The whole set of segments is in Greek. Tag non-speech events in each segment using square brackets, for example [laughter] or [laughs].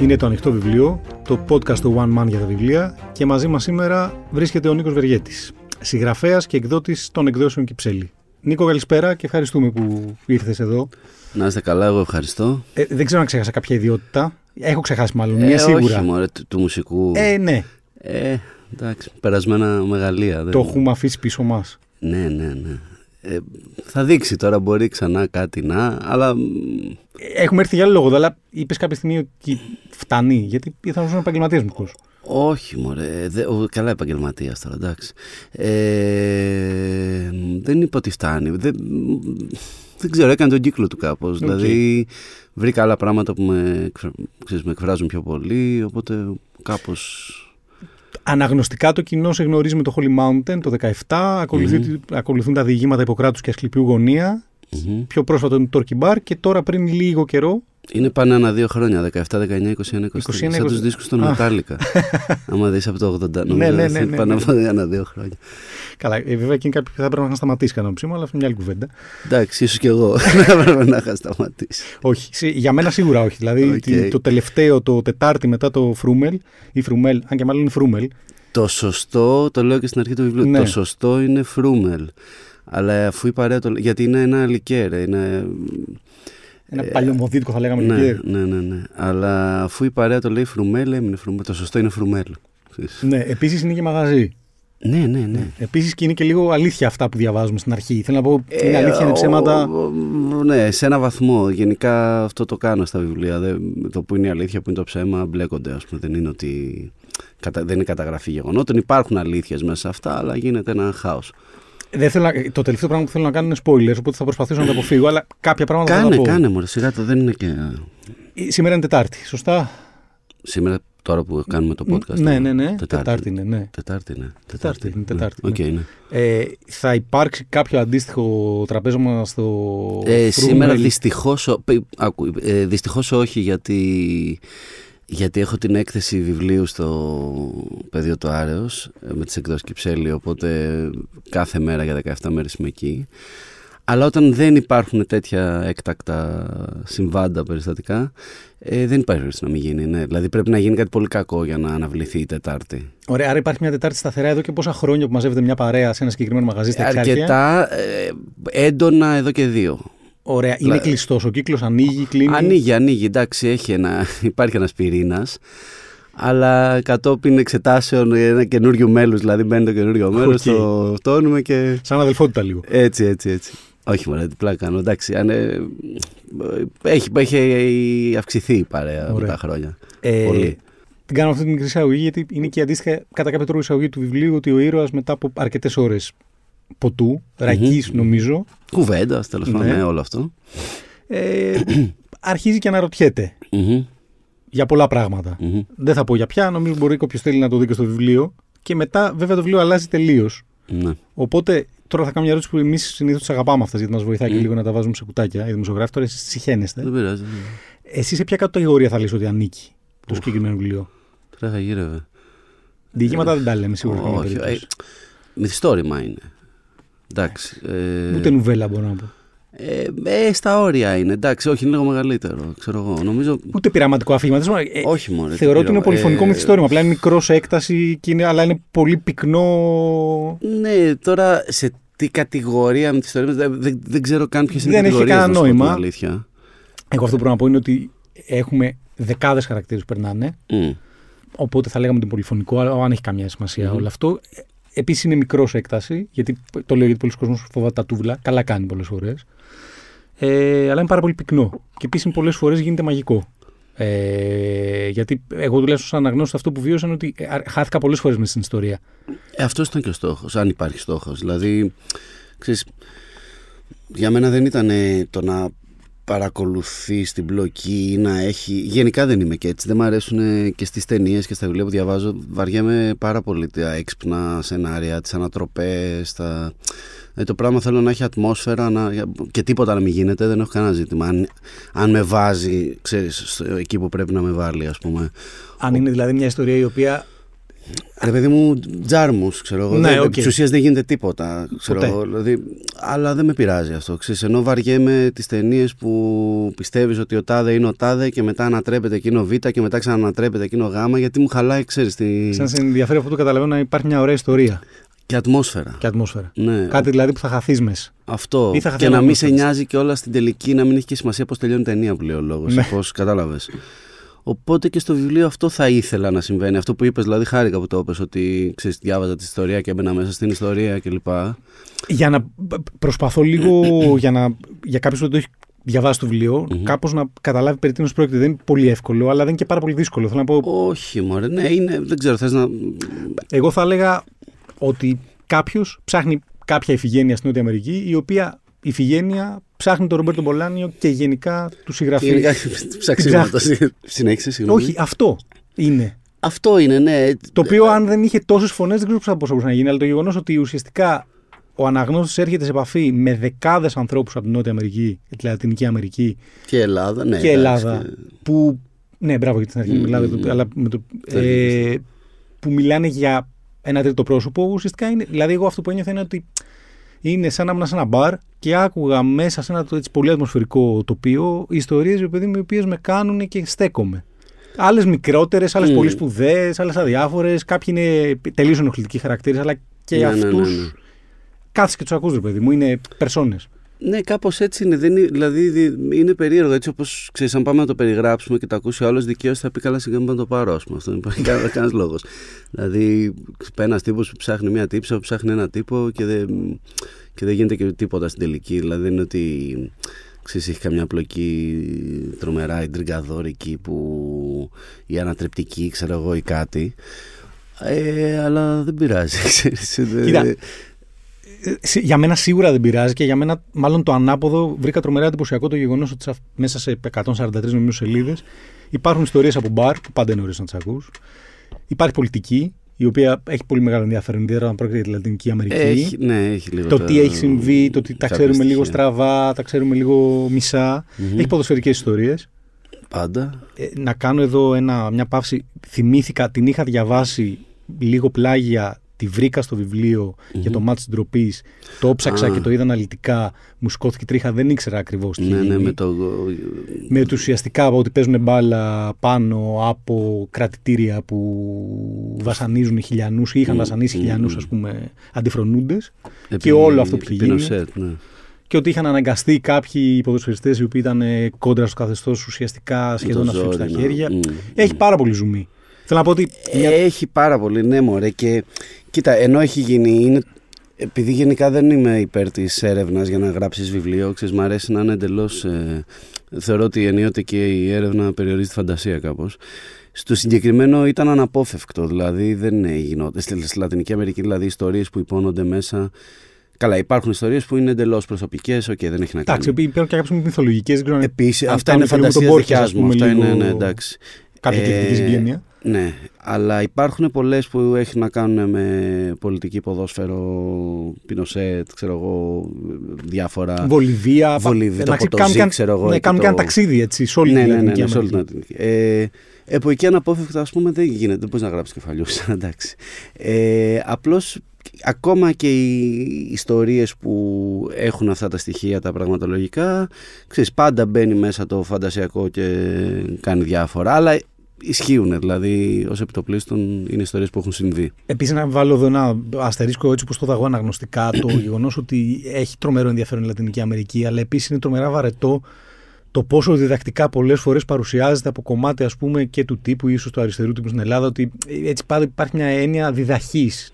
Είναι το ανοιχτό βιβλίο, το podcast του One Man για τα βιβλία και μαζί μας σήμερα βρίσκεται ο Νίκος Βεργέτης, συγγραφέας και εκδότης των εκδόσεων Κυψέλη. Νίκο, καλησπέρα και ευχαριστούμε που ήρθες εδώ. Να είστε καλά, εγώ ευχαριστώ. Ε, δεν ξέρω αν ξέχασα κάποια ιδιότητα. Έχω ξεχάσει μάλλον, μία ε, σίγουρα. Όχι, μωρέ, του, του μουσικού. Ε, ναι, Ε, εντάξει, περασμένα μεγαλεία. δεν- το έχουμε αφήσει πίσω μας. Ναι, ναι, ναι. Ε, θα δείξει τώρα, μπορεί ξανά κάτι να, αλλά μ, Έχουμε έρθει για άλλο λόγο, αλλά είπες κάποια στιγμή ότι φτάνει, γιατί θα ήμουν επαγγελματία μουσικό. όχι μωρέ, δε, ο, καλά επαγγελματίας τώρα, εντάξει. Ε, δεν είπα ότι φτάνει. Δεν, δεν ξέρω, έκανε τον κύκλο του κάπως. Δηλαδή, βρήκα άλλα πράγματα που με, εκφρα- ξέρεις, με εκφράζουν πιο πολύ, οπότε κάπως... Αναγνωστικά το κοινό σε γνωρίζει με το Holy Mountain το 17, ακολουθεί- ακολουθούν τα διηγήματα Ιπποκράτους και Ασκληπιού Γωνία, Μμμ. πιο πρόσφατο είναι το Turkey Bar και τώρα πριν λίγο καιρό, Είναι πάνε ένα δύο χρόνια, 17, 19, 21, 23. 21, σαν τους 20. δίσκους των Α. Metallica. [laughs] Άμα δεις από το 80, νομίζω Ναι, ναι, ναι, ναι, πάνε ναι. από ένα δύο χρόνια. καλά, ε, βέβαια εκείνοι κάποιοι θα έπρεπε να σταματήσει κατά ψήμα, αλλά αυτό είναι μια άλλη κουβέντα. Εντάξει, ίσως και εγώ [laughs] να έπρεπε να είχα σταματήσει. όχι, σε- για μένα σίγουρα όχι. Δηλαδή [laughs] Οκ. τι- το τελευταίο, το Τετάρτη μετά το Φρούμελ, ή Φρουμέλ, αν και μάλλον είναι Φρούμελ, Το σωστό, το λέω και στην αρχή του βιβλίου, Ναι. το σωστό είναι φρούμελ. Αλλά αφού η παρέα το... Γιατί είναι ένα λικέρ, είναι... ένα παλιωμοδίτικο θα λέγαμε. Ναι, λικέρ. ναι, ναι, ναι. Αλλά αφού η παρέα το λέει φρουμέλ, έμεινε φρουμέλ. Το σωστό είναι φρουμέλ. Ξέρεις. Ναι, επίσης είναι και μαγαζί. Ναι, ναι, ναι. Επίσης και είναι και λίγο αλήθεια αυτά που διαβάζουμε στην αρχή. Θέλω να πω, είναι Ε, αλήθεια, είναι ο- ψέματα. ο- Ναι, σε ένα βαθμό. Γενικά αυτό το κάνω στα βιβλία. Δεν, το που είναι η αλήθεια, που είναι το ψέμα, μπλέκονται. Ας πούμε. Δεν είναι ότι. κατα- δεν είναι καταγραφή γεγονότων. Υπάρχουν αλήθειες μέσα σε αυτά, αλλά γίνεται ένα χάος. Δεν θέλω να, το τελευταίο πράγμα που θέλω να κάνω είναι spoilers, οπότε θα προσπαθήσω να τα αποφύγω, αλλά κάποια πράγματα θα Κάνε, τα πω. κάνε μωρέ, σιγά το δεν είναι και... Ε, Σήμερα είναι Τετάρτη, σωστά; Σήμερα, τώρα που κάνουμε το podcast. ναι, ε, ναι, ναι. Τετάρτη, είναι, ναι. Τετάρτη, ναι. Τετάρτη, είναι ναι. Τετάρτη, Οκ, ναι. ναι. Ε, θα υπάρξει κάποιο αντίστοιχο τραπέζωμα στο. Ε, Φρούμελ. σήμερα δυστυχώς, ο- παι- άκου, ε, δυστυχώς όχι γιατί, γιατί έχω την έκθεση βιβλίου στο πεδίο του Άρεος ε, με τις εκδόσεις Κυψέλη οπότε κάθε μέρα για 17 μέρες είμαι εκεί. Αλλά όταν δεν υπάρχουν τέτοια έκτακτα συμβάντα περιστατικά ε, δεν υπάρχει περίπτωση να μην γίνει. Ναι. Δηλαδή πρέπει να γίνει κάτι πολύ κακό για να αναβληθεί η Τετάρτη. Ωραία, άρα υπάρχει μια Τετάρτη σταθερά εδώ και πόσα χρόνια που μαζεύεται μια παρέα σε ένα συγκεκριμένο μαγαζί στα Εξάρχεια. Αρκετά ε, έντονα εδώ και δύο. Ωραία, είναι Λα- κλειστός. Ο κύκλος ανοίγει, κλείνει. Ανοίγει, ανοίγει. Εντάξει, έχει ένα, [laughs] υπάρχει ένας πυρήνας. Αλλά κατόπιν εξετάσεων ένα καινούριο μέλος, δηλαδή μπαίνει το καινούριο μέλος, Οκ. το φτώνουμε και. Σαν αδελφότητα λίγο. Έτσι, έτσι, έτσι. Όχι, μωρέ, τι πλάκα κάνω. Εντάξει, αν, ε, έχει, έχει αυξηθεί η παρέα με Ωραία. τα χρόνια. Ε, Πολύ. Την κάνω αυτή την μικρή εισαγωγή γιατί είναι και αντίστοιχα κατά κάποιο τρόπο η εισαγωγή του βιβλίου ότι ο ήρωας μετά από αρκετές ώρες ποτού, ρακής Μμμ. νομίζω, Κουβέντα, τέλος πάντων, Ναι. ναι, όλο αυτό. ε, αρχίζει και αναρωτιέται Μμμ, για πολλά πράγματα. μμμ. Δεν θα πω για ποια, νομίζω μπορεί όποιος θέλει να το δει και στο βιβλίο. Και μετά, βέβαια, το βιβλίο αλλάζει τελείως. Ναι. Οπότε, τώρα θα κάνω μια ερώτηση που εμείς συνήθως τις αγαπάμε αυτές, γιατί μας βοηθάει και Μμ. λίγο να τα βάζουμε σε κουτάκια. Οι δημοσιογράφοι τώρα εσείς συχαίνεστε. Δεν πειράζει. δεν πειράζει. Εσύ σε ποια κατηγορία θα λες ότι ανήκει το Ουφ. συγκεκριμένο βιβλίο; Τώρα θα γύρευε. Διηγήματα δεν τα λέμε σίγουρα. σε καμία Όχι, περίπτωση. ε, μυθιστόρημα είναι. Εντάξει. ε, Ούτε νουβέλα μπορώ να πω. Ε, ε, στα όρια είναι, εντάξει, όχι, είναι λίγο μεγαλύτερο, ξέρω εγώ. Νομίζω. Ούτε πειραματικό αφήγημα. Δεν ξέρω, ε, όχι μόνο. τι Θεωρώ ότι είναι πήρα, πολυφωνικό ε, μυθιστόρημα. Απλά είναι μικρός σε έκταση, και είναι, αλλά είναι πολύ πυκνό. Ναι, τώρα σε τι κατηγορία με τη ιστορία δεν, δεν, δεν ξέρω καν ποιες είναι Δεν οι έχει κατηγορίες, κανένα να σου πω την νόημα. Αλήθεια. Εγώ αυτό που πρέπει να πω είναι ότι έχουμε δεκάδες χαρακτήρες που περνάνε. Μμ. Οπότε θα λέγαμε ότι είναι πολυφωνικό, αλλά αν έχει καμία σημασία Μμμ. όλο αυτό. Επίσης είναι μικρός σε έκταση, γιατί το λέω γιατί πολλοί κόσμοι φοβάται τα τούβλα. Καλά κάνει πολλές φορές. Ε, αλλά είναι πάρα πολύ πυκνό. Και επίσης πολλές φορές γίνεται μαγικό. Ε, γιατί εγώ τουλάχιστον σαν αναγνώστης αυτό που βίωσα είναι ότι ε, χάθηκα πολλές φορές μέσα στην ιστορία. Ε, αυτός ήταν και ο στόχος, αν υπάρχει στόχος. Δηλαδή, ξέρεις, για μένα δεν ήταν ε, το να παρακολουθεί την μπλοκή ή να έχει. Γενικά δεν είμαι και έτσι. Δεν μου αρέσουν ε, και στις ταινίες και στα βιβλία που διαβάζω. Βαριέμαι πάρα πολύ τα έξυπνα σενάρια, τις ανατροπές. Τα... Ε, το πράγμα θέλω να έχει ατμόσφαιρα να... και τίποτα να μην γίνεται. Δεν έχω κανένα ζήτημα. Αν, αν με βάζει, ξέρεις, στο- εκεί που πρέπει να με βάλει, ας πούμε. Αν είναι δηλαδή μια ιστορία η οποία Ρε παιδί μου, Τζάρμους, ξέρω εγώ. Ναι, δεν, οκ. επί της ουσίας δεν γίνεται τίποτα. Ξέρω Ποτέ. εγώ, δηλαδή, αλλά δεν με πειράζει αυτό. Ξέρεις, ενώ βαριέμαι τις ταινίες που πιστεύεις ότι ο τάδε είναι ο τάδε και μετά ανατρέπεται εκείνο β και μετά ξανανατρέπεται εκείνο γ, γιατί μου χαλάει, ξέρεις, τη... Σαν σε ενδιαφέρει αυτό το καταλαβαίνω να υπάρχει μια ωραία ιστορία και ατμόσφαιρα. και ατμόσφαιρα. Ναι, Κάτι δηλαδή που θα χαθείς μέσα. αυτό. Ή θα χαθεί Και να μην σε αναγνώστης. νοιάζει και όλα στην τελική, να μην έχει και σημασία πώς τελειώνει η ταινία που λέει ο λόγος. Ναι. Πώς κατάλαβες. Οπότε και στο βιβλίο αυτό θα ήθελα να συμβαίνει. Αυτό που είπες, δηλαδή, χάρηκα που το είπες, ότι ξέρεις, διάβαζα τη ιστορία και έμπαινα μέσα στην ιστορία κλπ. Για να προσπαθώ λίγο [clears throat] για, να, για κάποιος που δεν το έχει διαβάσει το βιβλίο, Μμμ. κάπως να καταλάβει περί τίνος πρόκειται. Δεν είναι πολύ εύκολο, αλλά δεν είναι και πάρα πολύ δύσκολο. Θέλω να πω, Όχι, μωρέ, ναι, είναι, δεν ξέρω, θες να... εγώ θα έλεγα ότι κάποιος ψάχνει κάποια ηφηγένεια στην Νότια Αμερική, η οποία ηφηγένεια ψάχνει τον Ρομπέρτο Μπολάνιο και γενικά του συγγραφείς. Γενικά ψαξίματα. Συνέχισε, συγγνώμη. Όχι, αυτό είναι. Αυτό είναι, ναι. Το οποίο αν δεν είχε τόσες φωνές, δεν ξέρω πώς θα μπορούσε να γίνει. Αλλά το γεγονός ότι ουσιαστικά ο αναγνώστης έρχεται σε επαφή με δεκάδες ανθρώπους από την Νότια Αμερική, τη Λατινική Αμερική Και Ελλάδα, ναι. και εντάξει, Ελλάδα, και- που. Ναι, μπράβο για την αρχή, Μμμ, μιλάμε, μμμ. αλλά με το, Θα ε, έρχεται που μιλάνε για ένα τρίτο πρόσωπο. Ουσιαστικά είναι. Δηλαδή, εγώ αυτό που ένιωθα είναι ότι είναι σαν να ήμουν σε ένα μπαρ και άκουγα μέσα σε ένα το έτσι, πολύ ατμοσφαιρικό τοπίο ιστορίες οι οποίε με κάνουν και στέκομαι. Άλλες μικρότερες, άλλες Μμ. πολύ σπουδαίες, άλλες αδιάφορες. Κάποιοι είναι τελείως ενοχλητικοί χαρακτήρες, αλλά και Ναι, ναι, αυτούς. ναι, ναι. Κάθεσαι και τους ακούς, ρε παιδί μου. Είναι περσόνες. Ναι, κάπως έτσι είναι. Δεν είναι δηλαδή δι- είναι περίεργο έτσι όπως ξέρεις, αν πάμε να το περιγράψουμε και το ακούσει ο άλλος δικαίως, θα πει καλά σιγά μην να το πάρω. Ας πούμε. Αυτό δεν υπάρχει κανένα λόγος. Δηλαδή, ένας τύπος που ψάχνει μια τύψα, που ψάχνει ένα τύπο και δεν, και δεν γίνεται και τίποτα στην τελική. Δηλαδή, δεν είναι ότι ξέρεις, έχει καμιά πλοκή τρομερά ιντριγκαδόρικη που ή ανατρεπτική, ξέρω εγώ, ή κάτι. Ε, αλλά δεν πειράζει, [laughs] ξέρεις. Κοίτα, Δεν- Ε, σι- για μένα σίγουρα δεν πειράζει και για μένα, μάλλον το ανάποδο, βρήκα τρομερά εντυπωσιακό το γεγονός ότι σε- μέσα σε 143 νομίζω σελίδες υπάρχουν ιστορίες από μπαρ που πάντα είναι ωραίες να τις ακούς. Υπάρχει πολιτική, η οποία έχει πολύ μεγάλο ενδιαφέρον, ιδιαίτερα όταν πρόκειται για τη Λατινική Αμερική. Έχει, ναι, έχει λίγο το τα- τι έχει συμβεί, το ότι τα κάποια ξέρουμε λίγο στοιχεία. στραβά, τα ξέρουμε λίγο μισά. Μμμ. Έχει ποδοσφαιρικές ιστορίες. Πάντα. Ε, να κάνω εδώ ένα, μια παύση. Θυμήθηκα, την είχα διαβάσει λίγο πλάγια, τη βρήκα στο βιβλιο για το μάτς της ντροπής. Το ψάξα Α. και το είδα αναλυτικά. Μου σκόθηκε τρίχα, δεν ήξερα ακριβώς τι Ναι, είχε ναι, γίνει. με το. Με το ουσιαστικά ότι παίζουν μπάλα πάνω από κρατητήρια που βασανίζουν χιλιανούς ή είχαν Μμ, βασανίσει μμ, χιλιανούς μμ. ας πούμε αντιφρονούντες επί- και όλο αυτό που είχε επί γίνει. Πινοσέτ, ναι. και ότι είχαν αναγκαστεί κάποιοι ποδοσφαιριστές οι οποίοι ήταν ε, κόντρα στο καθεστώς ουσιαστικά σχεδόν το να σφίξουν τα ζόρι, να- χέρια. μμ, Έχει μμ. πάρα πολύ ζουμί. Θέλω να πω ότι. μια- Έχει πάρα πολύ, ναι, μωρέ. Και κοίτα, ενώ έχει γίνει. Είναι, επειδή γενικά δεν είμαι υπέρ της έρευνας για να γράψεις βιβλίο, ξέρεις, μ' αρέσει να είναι εντελώς. θεωρώ ότι ενίοτε και η έρευνα περιορίζει τη φαντασία κάπως. Στο συγκεκριμένο ήταν αναπόφευκτο, δηλαδή δεν γινόταν. Στη, στη Λατινική Αμερική, δηλαδή, ιστορίες που υπόνονται μέσα. Καλά, υπάρχουν ιστορίες που είναι εντελώς προσωπικές, οκ, δεν έχει να κάνει. Εντάξει, υπάρχουν και κάποιες μυθολογικές. Δεν ξέρω αν Επίσης, αν αυτά είναι φτάνουν και λίγο φαντασία τον Borges, ας δικιάς μου. πούμε, Αυτά είναι, λίγο ναι, εντάξει. Κάποια Ε, κριτική συγγένεια. Ναι, αλλά υπάρχουν πολλές που έχει να κάνουν με πολιτική ποδόσφαιρο, Πινοσέτ, ξέρω εγώ, διάφορα. Βολιβία. Βολιβία, το εντάξει, Ποτοζή, κάνουν και- ξέρω εγώ, Ναι, εκεί κάνουν το- και ένα ταξίδι έτσι, σε όλη ναι, τη ναι, ναι, Λατινική ναι, σε όλη την Αμερική. Αττική. Ε, ε, που εκεί αναπόφευκτα, ας πούμε, δεν γίνεται. Δεν μπορείς να γράψεις κεφαλιούς. [laughs] εντάξει. Ε, Απλώς ακόμα και οι ιστορίες που έχουν αυτά τα στοιχεία, τα πραγματολογικά, ξέρεις, πάντα μπαίνει μέσα το φαντασιακό και κάνει διάφορα. Αλλά ισχύουν, δηλαδή, ως επιτοπλίστων είναι ιστορίες που έχουν συμβεί. Επίσης, να βάλω εδώ ένα αστερίσκο έτσι όπως το δαγώ αναγνωστικά, το γεγονός ότι έχει τρομερό ενδιαφέρον η Λατινική Αμερική, αλλά επίσης είναι τρομερά βαρετό το πόσο διδακτικά πολλές φορές παρουσιάζεται από κομμάτι ας πούμε, και του τύπου, ίσως του αριστερού τύπου στην Ελλάδα, ότι έτσι πάντα υπάρχει μια έννοια διδαχής.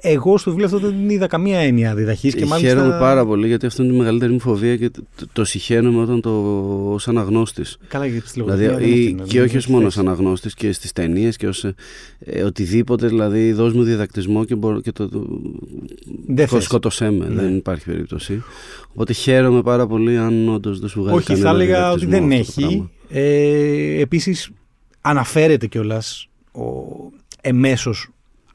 Εγώ στο βιβλίο αυτό δεν είδα καμία έννοια διδαχής. Και μάλιστα... Χαίρομαι πάρα πολύ γιατί αυτό είναι η μεγαλύτερη μου φοβία και το, το, το συχαίνομαι όταν το ως αναγνώστης. Καλά, γιατί στη Δηλαδή, λογοτεχνία δεν ή- έχει, και δεν όχι ως έχει μόνο θέση. ως αναγνώστης και στις ταινίες και ως ε, οτιδήποτε, δηλαδή δώσ' μου διδακτισμό και, μπορώ, και το, το, Δεν σκο- θες. σκότωσέ με, Ναι. δεν υπάρχει περίπτωση. Οπότε χαίρομαι πάρα πολύ αν όντως δεν σου βγάζει Όχι, θα κανένα έλεγα ότι διδακτισμό δεν αυτό το έχει. πράγμα. Ε, Επίσης, αναφέρεται κιόλας εμέσως.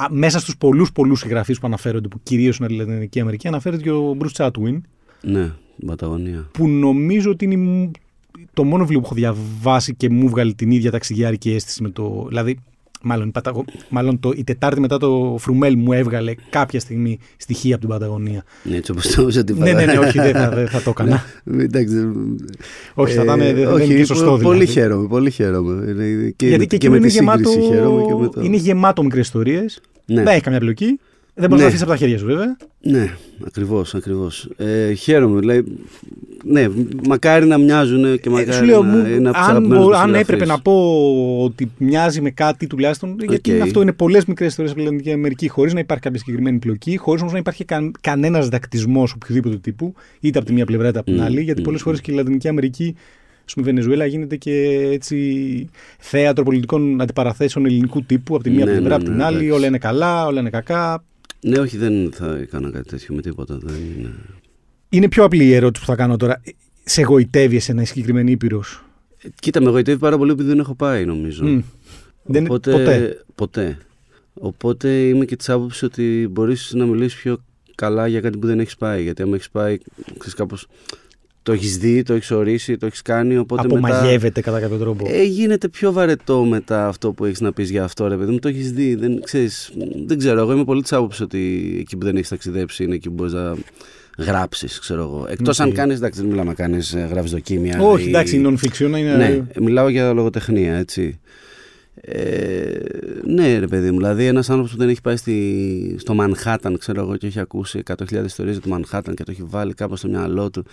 Μέσα στους πολλούς πολλούς συγγραφείς που αναφέρονται, που κυρίως είναι η Λατινική Αμερική, αναφέρεται και ο Bruce Chatwin, Ναι, Παταγωνία. που νομίζω ότι είναι η μου- το μόνο βιβλίο που έχω διαβάσει και μου βγάλει την ίδια ταξιδιάρικη αίσθηση με το. Δηλαδή, Μάλλον, η, Παταγω... Μάλλον το... η Τετάρτη μετά το Φρουμέλ μου έβγαλε κάποια στιγμή στοιχεία από την Παταγωνία. Ναι, έτσι όπως το έζησα την Ναι, ναι, ναι, όχι, δεν θα, δεν θα το έκανα. [laughs] Ναι, εντάξει, όχι, θα ήταν ε, δεν όχι, είναι και σωστό δηλαδή. Πολύ χαίρομαι, πολύ χαίρομαι. Είναι Και, Γιατί και, και εκείνο με τη είναι γεμάτο, σύγκριση χαίρομαι και με το... είναι γεμάτο μικρές ιστορίες. Ναι. Δεν έχει καμιά πλοκή. Δεν μπορείς Ναι. να αφήσεις από τα χέρια σου, βέβαια. Ναι, ακριβώς, ακριβώς. Ε, χαίρομαι, δηλαδή, ναι, μακάρι να μοιάζουν και μακάρι Ε, σου λέω, να μου, είναι από τους αν, αγαπημένους μπο- μου αν συγγραφείς. έπρεπε να πω ότι μοιάζει με κάτι τουλάχιστον. Γιατί Οκ. αυτό είναι πολλές μικρές ιστορίες από τη Λατινική Αμερική, χωρίς να υπάρχει κάποια συγκεκριμένη πλοκή, χωρίς όμως να υπάρχει καν, κανένας διδακτισμός οποιουδήποτε τύπου, είτε από τη μία πλευρά είτε από την Μμμ, άλλη. Γιατί μμμ. πολλές φορές και η Λατινική Αμερική, ας πούμε η Βενεζουέλα, γίνεται και έτσι θέατρο πολιτικών αντιπαραθέσεων ελληνικού τύπου από τη μία Ναι, πλευρά, ναι, από την ναι, άλλη. εντάξει. Όλα είναι καλά, όλα είναι κακά. Ναι, όχι, δεν θα έκανα κάτι τέτοιο με τίποτα. Δεν είναι... Είναι πιο απλή η ερώτηση που θα κάνω τώρα. Σε εγωιτεύει εσένα η συγκεκριμένη ήπειρος; Ε, Κοίτα, με εγωιτεύει πάρα πολύ επειδή δεν έχω πάει, νομίζω. Δεν Οπότε, ποτέ; ποτέ. Οπότε είμαι και της άποψης ότι μπορείς να μιλήσεις πιο καλά για κάτι που δεν έχεις πάει. Γιατί άμα έχεις πάει, ξέρεις, κάπως το έχεις δει, το έχεις ορίσει, το έχεις κάνει. Οπότε μετά. Απομαγεύεται κατά κάποιο τρόπο. Ε, γίνεται πιο βαρετό μετά αυτό που έχεις να πεις για αυτό, ρε παιδί μου. Το έχεις δει. Δεν, ξέρεις, δεν ξέρω. Εγώ είμαι πολύ της άποψης ότι εκεί που δεν έχεις ταξιδέψει είναι εκεί που μπορείς να γράψεις, ξέρω εγώ. Εκτός Οκ. αν κάνεις. Εντάξει, δεν μιλάμε να κάνεις γράφεις δοκίμια. Όχι, ή- εντάξει, η non-fiction είναι. ναι, μιλάω για λογοτεχνία, έτσι. Ε, ναι, ρε παιδί μου. Δηλαδή, ένας άνθρωπος που δεν έχει πάει στη, στο Μανχάταν, ξέρω εγώ, και έχει ακούσει 100.000 ιστορίες για το Μανχάταν και το έχει βάλει κάπου στο μυαλό του.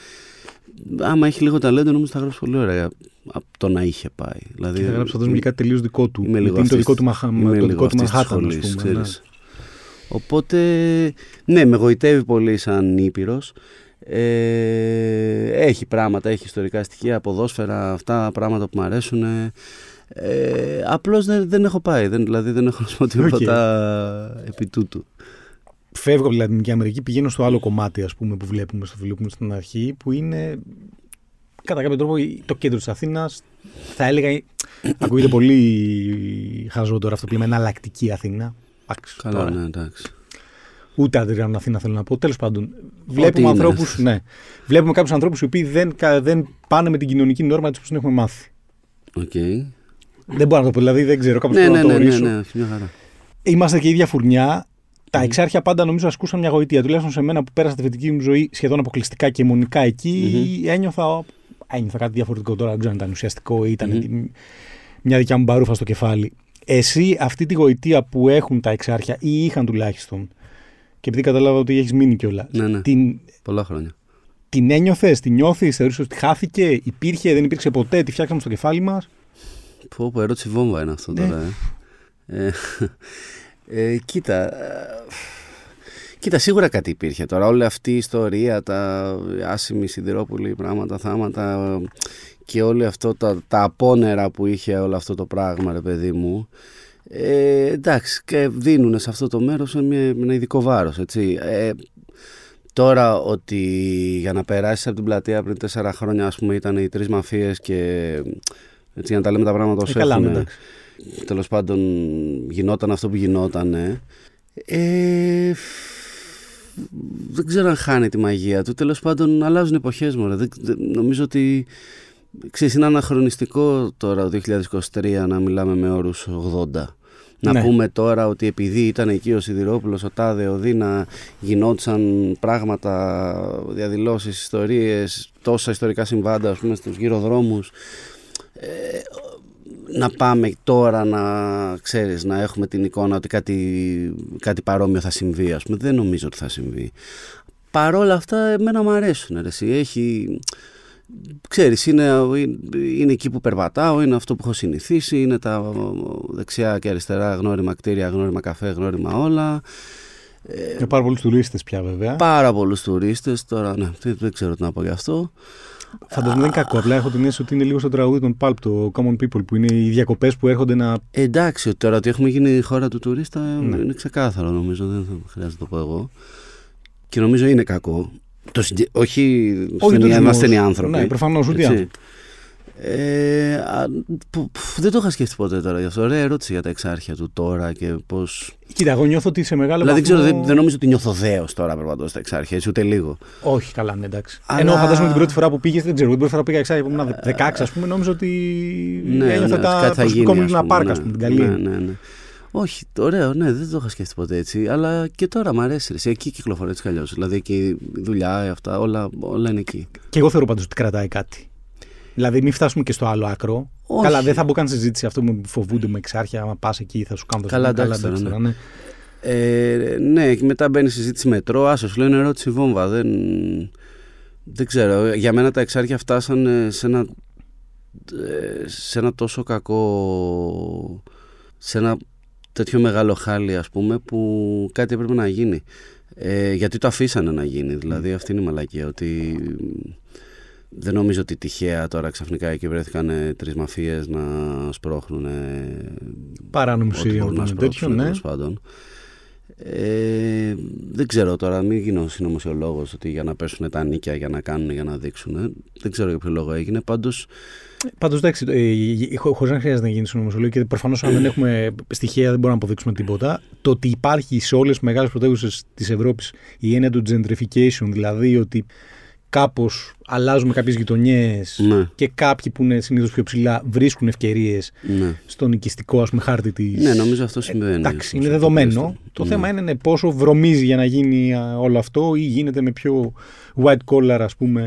Άμα έχει λίγο ταλέντο, νομίζω θα γράψει πολύ ωραία από το να είχε πάει. Δηλαδή, Και θα γράψει θα δώσει κάτι τελείως δικό του. Είμαι λίγο Γιατί είναι το αυτής- δικό του, Μαχα... είμαι το λίγο δικό του αυτής της Μανχάταν, ας σχολής, πούμε. ναι. ξέρεις. Οπότε, ναι, με γοητεύει πολύ σαν Ήπειρος. Ε, έχει πράγματα, έχει ιστορικά στοιχεία, ποδόσφαιρα, αυτά πράγματα που μου αρέσουν. Ε, απλώς δεν, δεν έχω πάει, δεν, δηλαδή δεν έχω να σου πω [laughs] τίποτα επί τούτου. Φεύγω από τη Λατινική Αμερική, πηγαίνω στο άλλο κομμάτι ας πούμε, που βλέπουμε στο φιλίπ μου στην αρχή, που είναι κατά κάποιο τρόπο το κέντρο της Αθήνας. Θα έλεγα, ακούγεται πολύ χαζό τώρα αυτό που λέμε, εναλλακτική Αθήνα. Εντάξει, Καλά, τώρα. ναι, εντάξει. Ούτε αντρέα Αθήνα θέλω να πω. Τέλος πάντων, Ό,τι βλέπουμε είναι. ανθρώπους ναι, βλέπουμε κάποιους ανθρώπους οι οποίοι δεν, κα- δεν πάνε με την κοινωνική νόρμα έτσι όπως την έχουμε μάθει. Οκ. Δεν μπορώ να το πω, δηλαδή δεν ξέρω, κάπως Ναι, να ναι, το ναι, ναι, ορίσω. ναι, όχι, μια χαρά. Είμαστε και η ίδια φουρνιά. Τα Μμμ. Εξάρχεια πάντα νομίζω ασκούσαν μια γοητεία. Τουλάχιστον σε μένα που πέρασα τη φοιτητική μου ζωή σχεδόν αποκλειστικά και μονίμως εκεί, ένιωθα, ένιωθα κάτι διαφορετικό τώρα. Δεν ξέρω αν ήταν ουσιαστικό ή ήταν Μμμ. μια δικιά μου μπαρούφα στο κεφάλι. Εσύ αυτή τη γοητεία που έχουν τα εξάρχεια ή είχαν τουλάχιστον, και επειδή κατάλαβα ότι έχεις μείνει κιόλας, Ναι, ναι, την, πολλά χρόνια. την ένιωθες, την νιώθεις, θεωρείς ότι χάθηκε, υπήρχε, δεν υπήρξε ποτέ, τη φτιάξαμε στο κεφάλι μας; Πω, πω, ερώτηση βόμβα είναι αυτό Ναι. τώρα. Ε. Ε, ε, κοίτα, ε, κοίτα, σίγουρα κάτι υπήρχε τώρα. Όλη αυτή η ιστορία, τα άσημοι σιδηρόπουλοι, πράγματα, θάματα ε, και όλη αυτό τα, τα απόνερα που είχε όλο αυτό το πράγμα, ρε παιδί μου. Ε, εντάξει, και δίνουν σε αυτό το μέρος μια, ένα ειδικό βάρος, έτσι. Ε, Τώρα ότι για να περάσεις από την πλατεία πριν τέσσερα χρόνια ας πούμε ήταν οι τρεις μαφίες και έτσι για να τα λέμε τα πράγματα Ε, όσο καλά, έχουν, εντάξει. Τέλος πάντων γινόταν αυτό που γινόταν ε, δεν ξέρω αν χάνει τη μαγεία του τέλος πάντων αλλάζουν εποχές μωρέ. Δεν, δεν- νομίζω ότι ξέρεις, είναι αναχρονιστικό τώρα το 2023 να μιλάμε με όρους 80 να Ναι. πούμε τώρα ότι επειδή ήταν εκεί ο Σιδηρόπουλος, ο Τάδε, ο Δίνα, γινόντουσαν πράγματα, διαδηλώσεις, ιστορίες, τόσα ιστορικά συμβάντα, ας πούμε, στους γύρω δρόμους. Ε, να πάμε τώρα να ξέρεις να έχουμε την εικόνα ότι κάτι, κάτι παρόμοιο θα συμβεί ας πούμε. Δεν νομίζω ότι θα συμβεί. Παρόλα αυτά εμένα μου αρέσουν ρε, εσύ. έχει ξέρεις είναι, είναι εκεί που περπατάω είναι αυτό που έχω συνηθίσει είναι τα δεξιά και αριστερά γνώριμα κτίρια γνώριμα καφέ γνώριμα όλα. Με πάρα πολλούς τουρίστες πια βέβαια. πάρα πολλούς τουρίστες. Τώρα ναι, δεν, δεν ξέρω τι να πω γι' αυτό Φαντάζομαι δεν είναι κακό. Απλά έχω την αίσθηση ότι είναι λίγο στο τραγούδι των Pulp, το Common People, που είναι οι διακοπέ που έρχονται να. Ε, Εντάξει, τώρα ότι έχουμε γίνει η χώρα του τουρίστα Ναι. είναι ξεκάθαρο νομίζω, δεν θα χρειάζεται να το πω εγώ. Και νομίζω είναι κακό. Το συγκε- Όχι, Όχι στενοί, τουρισμός. είμαστε στενοί άνθρωποι. Ναι, προφανώς, ούτε έτσι. άνθρωποι. Ε, α, που, που, δεν το είχα σκεφτεί ποτέ τώρα γι' αυτό. Ωραία ερώτηση για τα εξάρχεια του τώρα και πώ. Κοίτα, εγώ νιώθω ότι σε μεγάλο Δηλαδή, βαθμό... δεν, ξέρω, δεν, δεν νομίζω ότι νιώθω δέος τώρα περπατώ στα εξάρχεια, έτσι, ούτε λίγο. Όχι, καλά, ναι, εντάξει. Αλλά- Ενώ φαντάζομαι την πρώτη φορά που πήγες, δεν ξέρω, την πρώτη φορά που πήγα εξάρια που ήμουν 16, ας πούμε, νόμιζα ότι Ναι, ένιωθα ναι, τα κάτι θα γίνει. προσωπικό μου ας να πούμε, πάρκα, ναι. ας πούμε, την καλή. Ναι, ναι, ναι. Όχι, ωραίο, ναι, δεν το είχα σκεφτεί ποτέ έτσι. Αλλά και τώρα μου αρέσει. ρε. εσύ. Εκεί κυκλοφορεί έτσι κι αλλιώς. Δηλαδή εκεί η δουλειά, αυτά, όλα, όλα είναι εκεί. Και εγώ θεωρώ πάντως ότι κρατάει κάτι. Δηλαδή, μην φτάσουμε και στο άλλο άκρο. Όχι. Καλά, δεν θα μπω καν σε συζήτηση αυτό που φοβούνται με εξάρχεια. Άμα πας εκεί, θα σου κάνω Καλά, εντάξει τώρα, ναι. Ε, ναι, και μετά μπαίνει η συζήτηση μετρό. Άσος, σου λέω είναι ερώτηση βόμβα. Δεν, δεν ξέρω. Για μένα τα εξάρχεια φτάσανε σε ένα, ε, σε ένα τόσο κακό. σε ένα τέτοιο μεγάλο χάλι, ας πούμε, που κάτι έπρεπε να γίνει. Ε, γιατί το αφήσανε να γίνει. Δηλαδή, αυτή είναι η μαλακία. Ότι δεν νομίζω ότι τυχαία τώρα ξαφνικά εκεί βρέθηκαν τρεις μαφίες να σπρώχνουν. Παράνομη Ό,τι ουσία, μπορούν να είναι τέτοιο, σπρώξουν ναι. τέλος πάντων. Ε, δεν ξέρω τώρα, μην γίνω συνωμοσιολόγος ότι για να πέσουν τα νίκια, για να κάνουν, για να δείξουν. Δεν ξέρω για ποιο λόγο έγινε. Πάντως, Πάντως, εντάξει, ε, χωρίς να χρειάζεται να γίνει συνωμοσιολόγος και προφανώς αν δεν έχουμε στοιχεία δεν μπορούμε να αποδείξουμε τίποτα. Το ότι υπάρχει σε όλες τις μεγάλες πρωτεύουσες της Ευρώπης η έννοια του gentrification, δηλαδή ότι κάπως αλλάζουμε κάποιες γειτονιές ναι, και κάποιοι που είναι συνήθως πιο ψηλά βρίσκουν ευκαιρίες ναι. στον οικιστικό ας πούμε, χάρτη της. ναι, νομίζω αυτό συμβαίνει. Εντάξει, στο είναι στο δεδομένο. τουλάχιστον. Το Ναι. θέμα είναι ναι, πόσο βρωμίζει για να γίνει α, όλο αυτό ή γίνεται με πιο white collar, ας πούμε.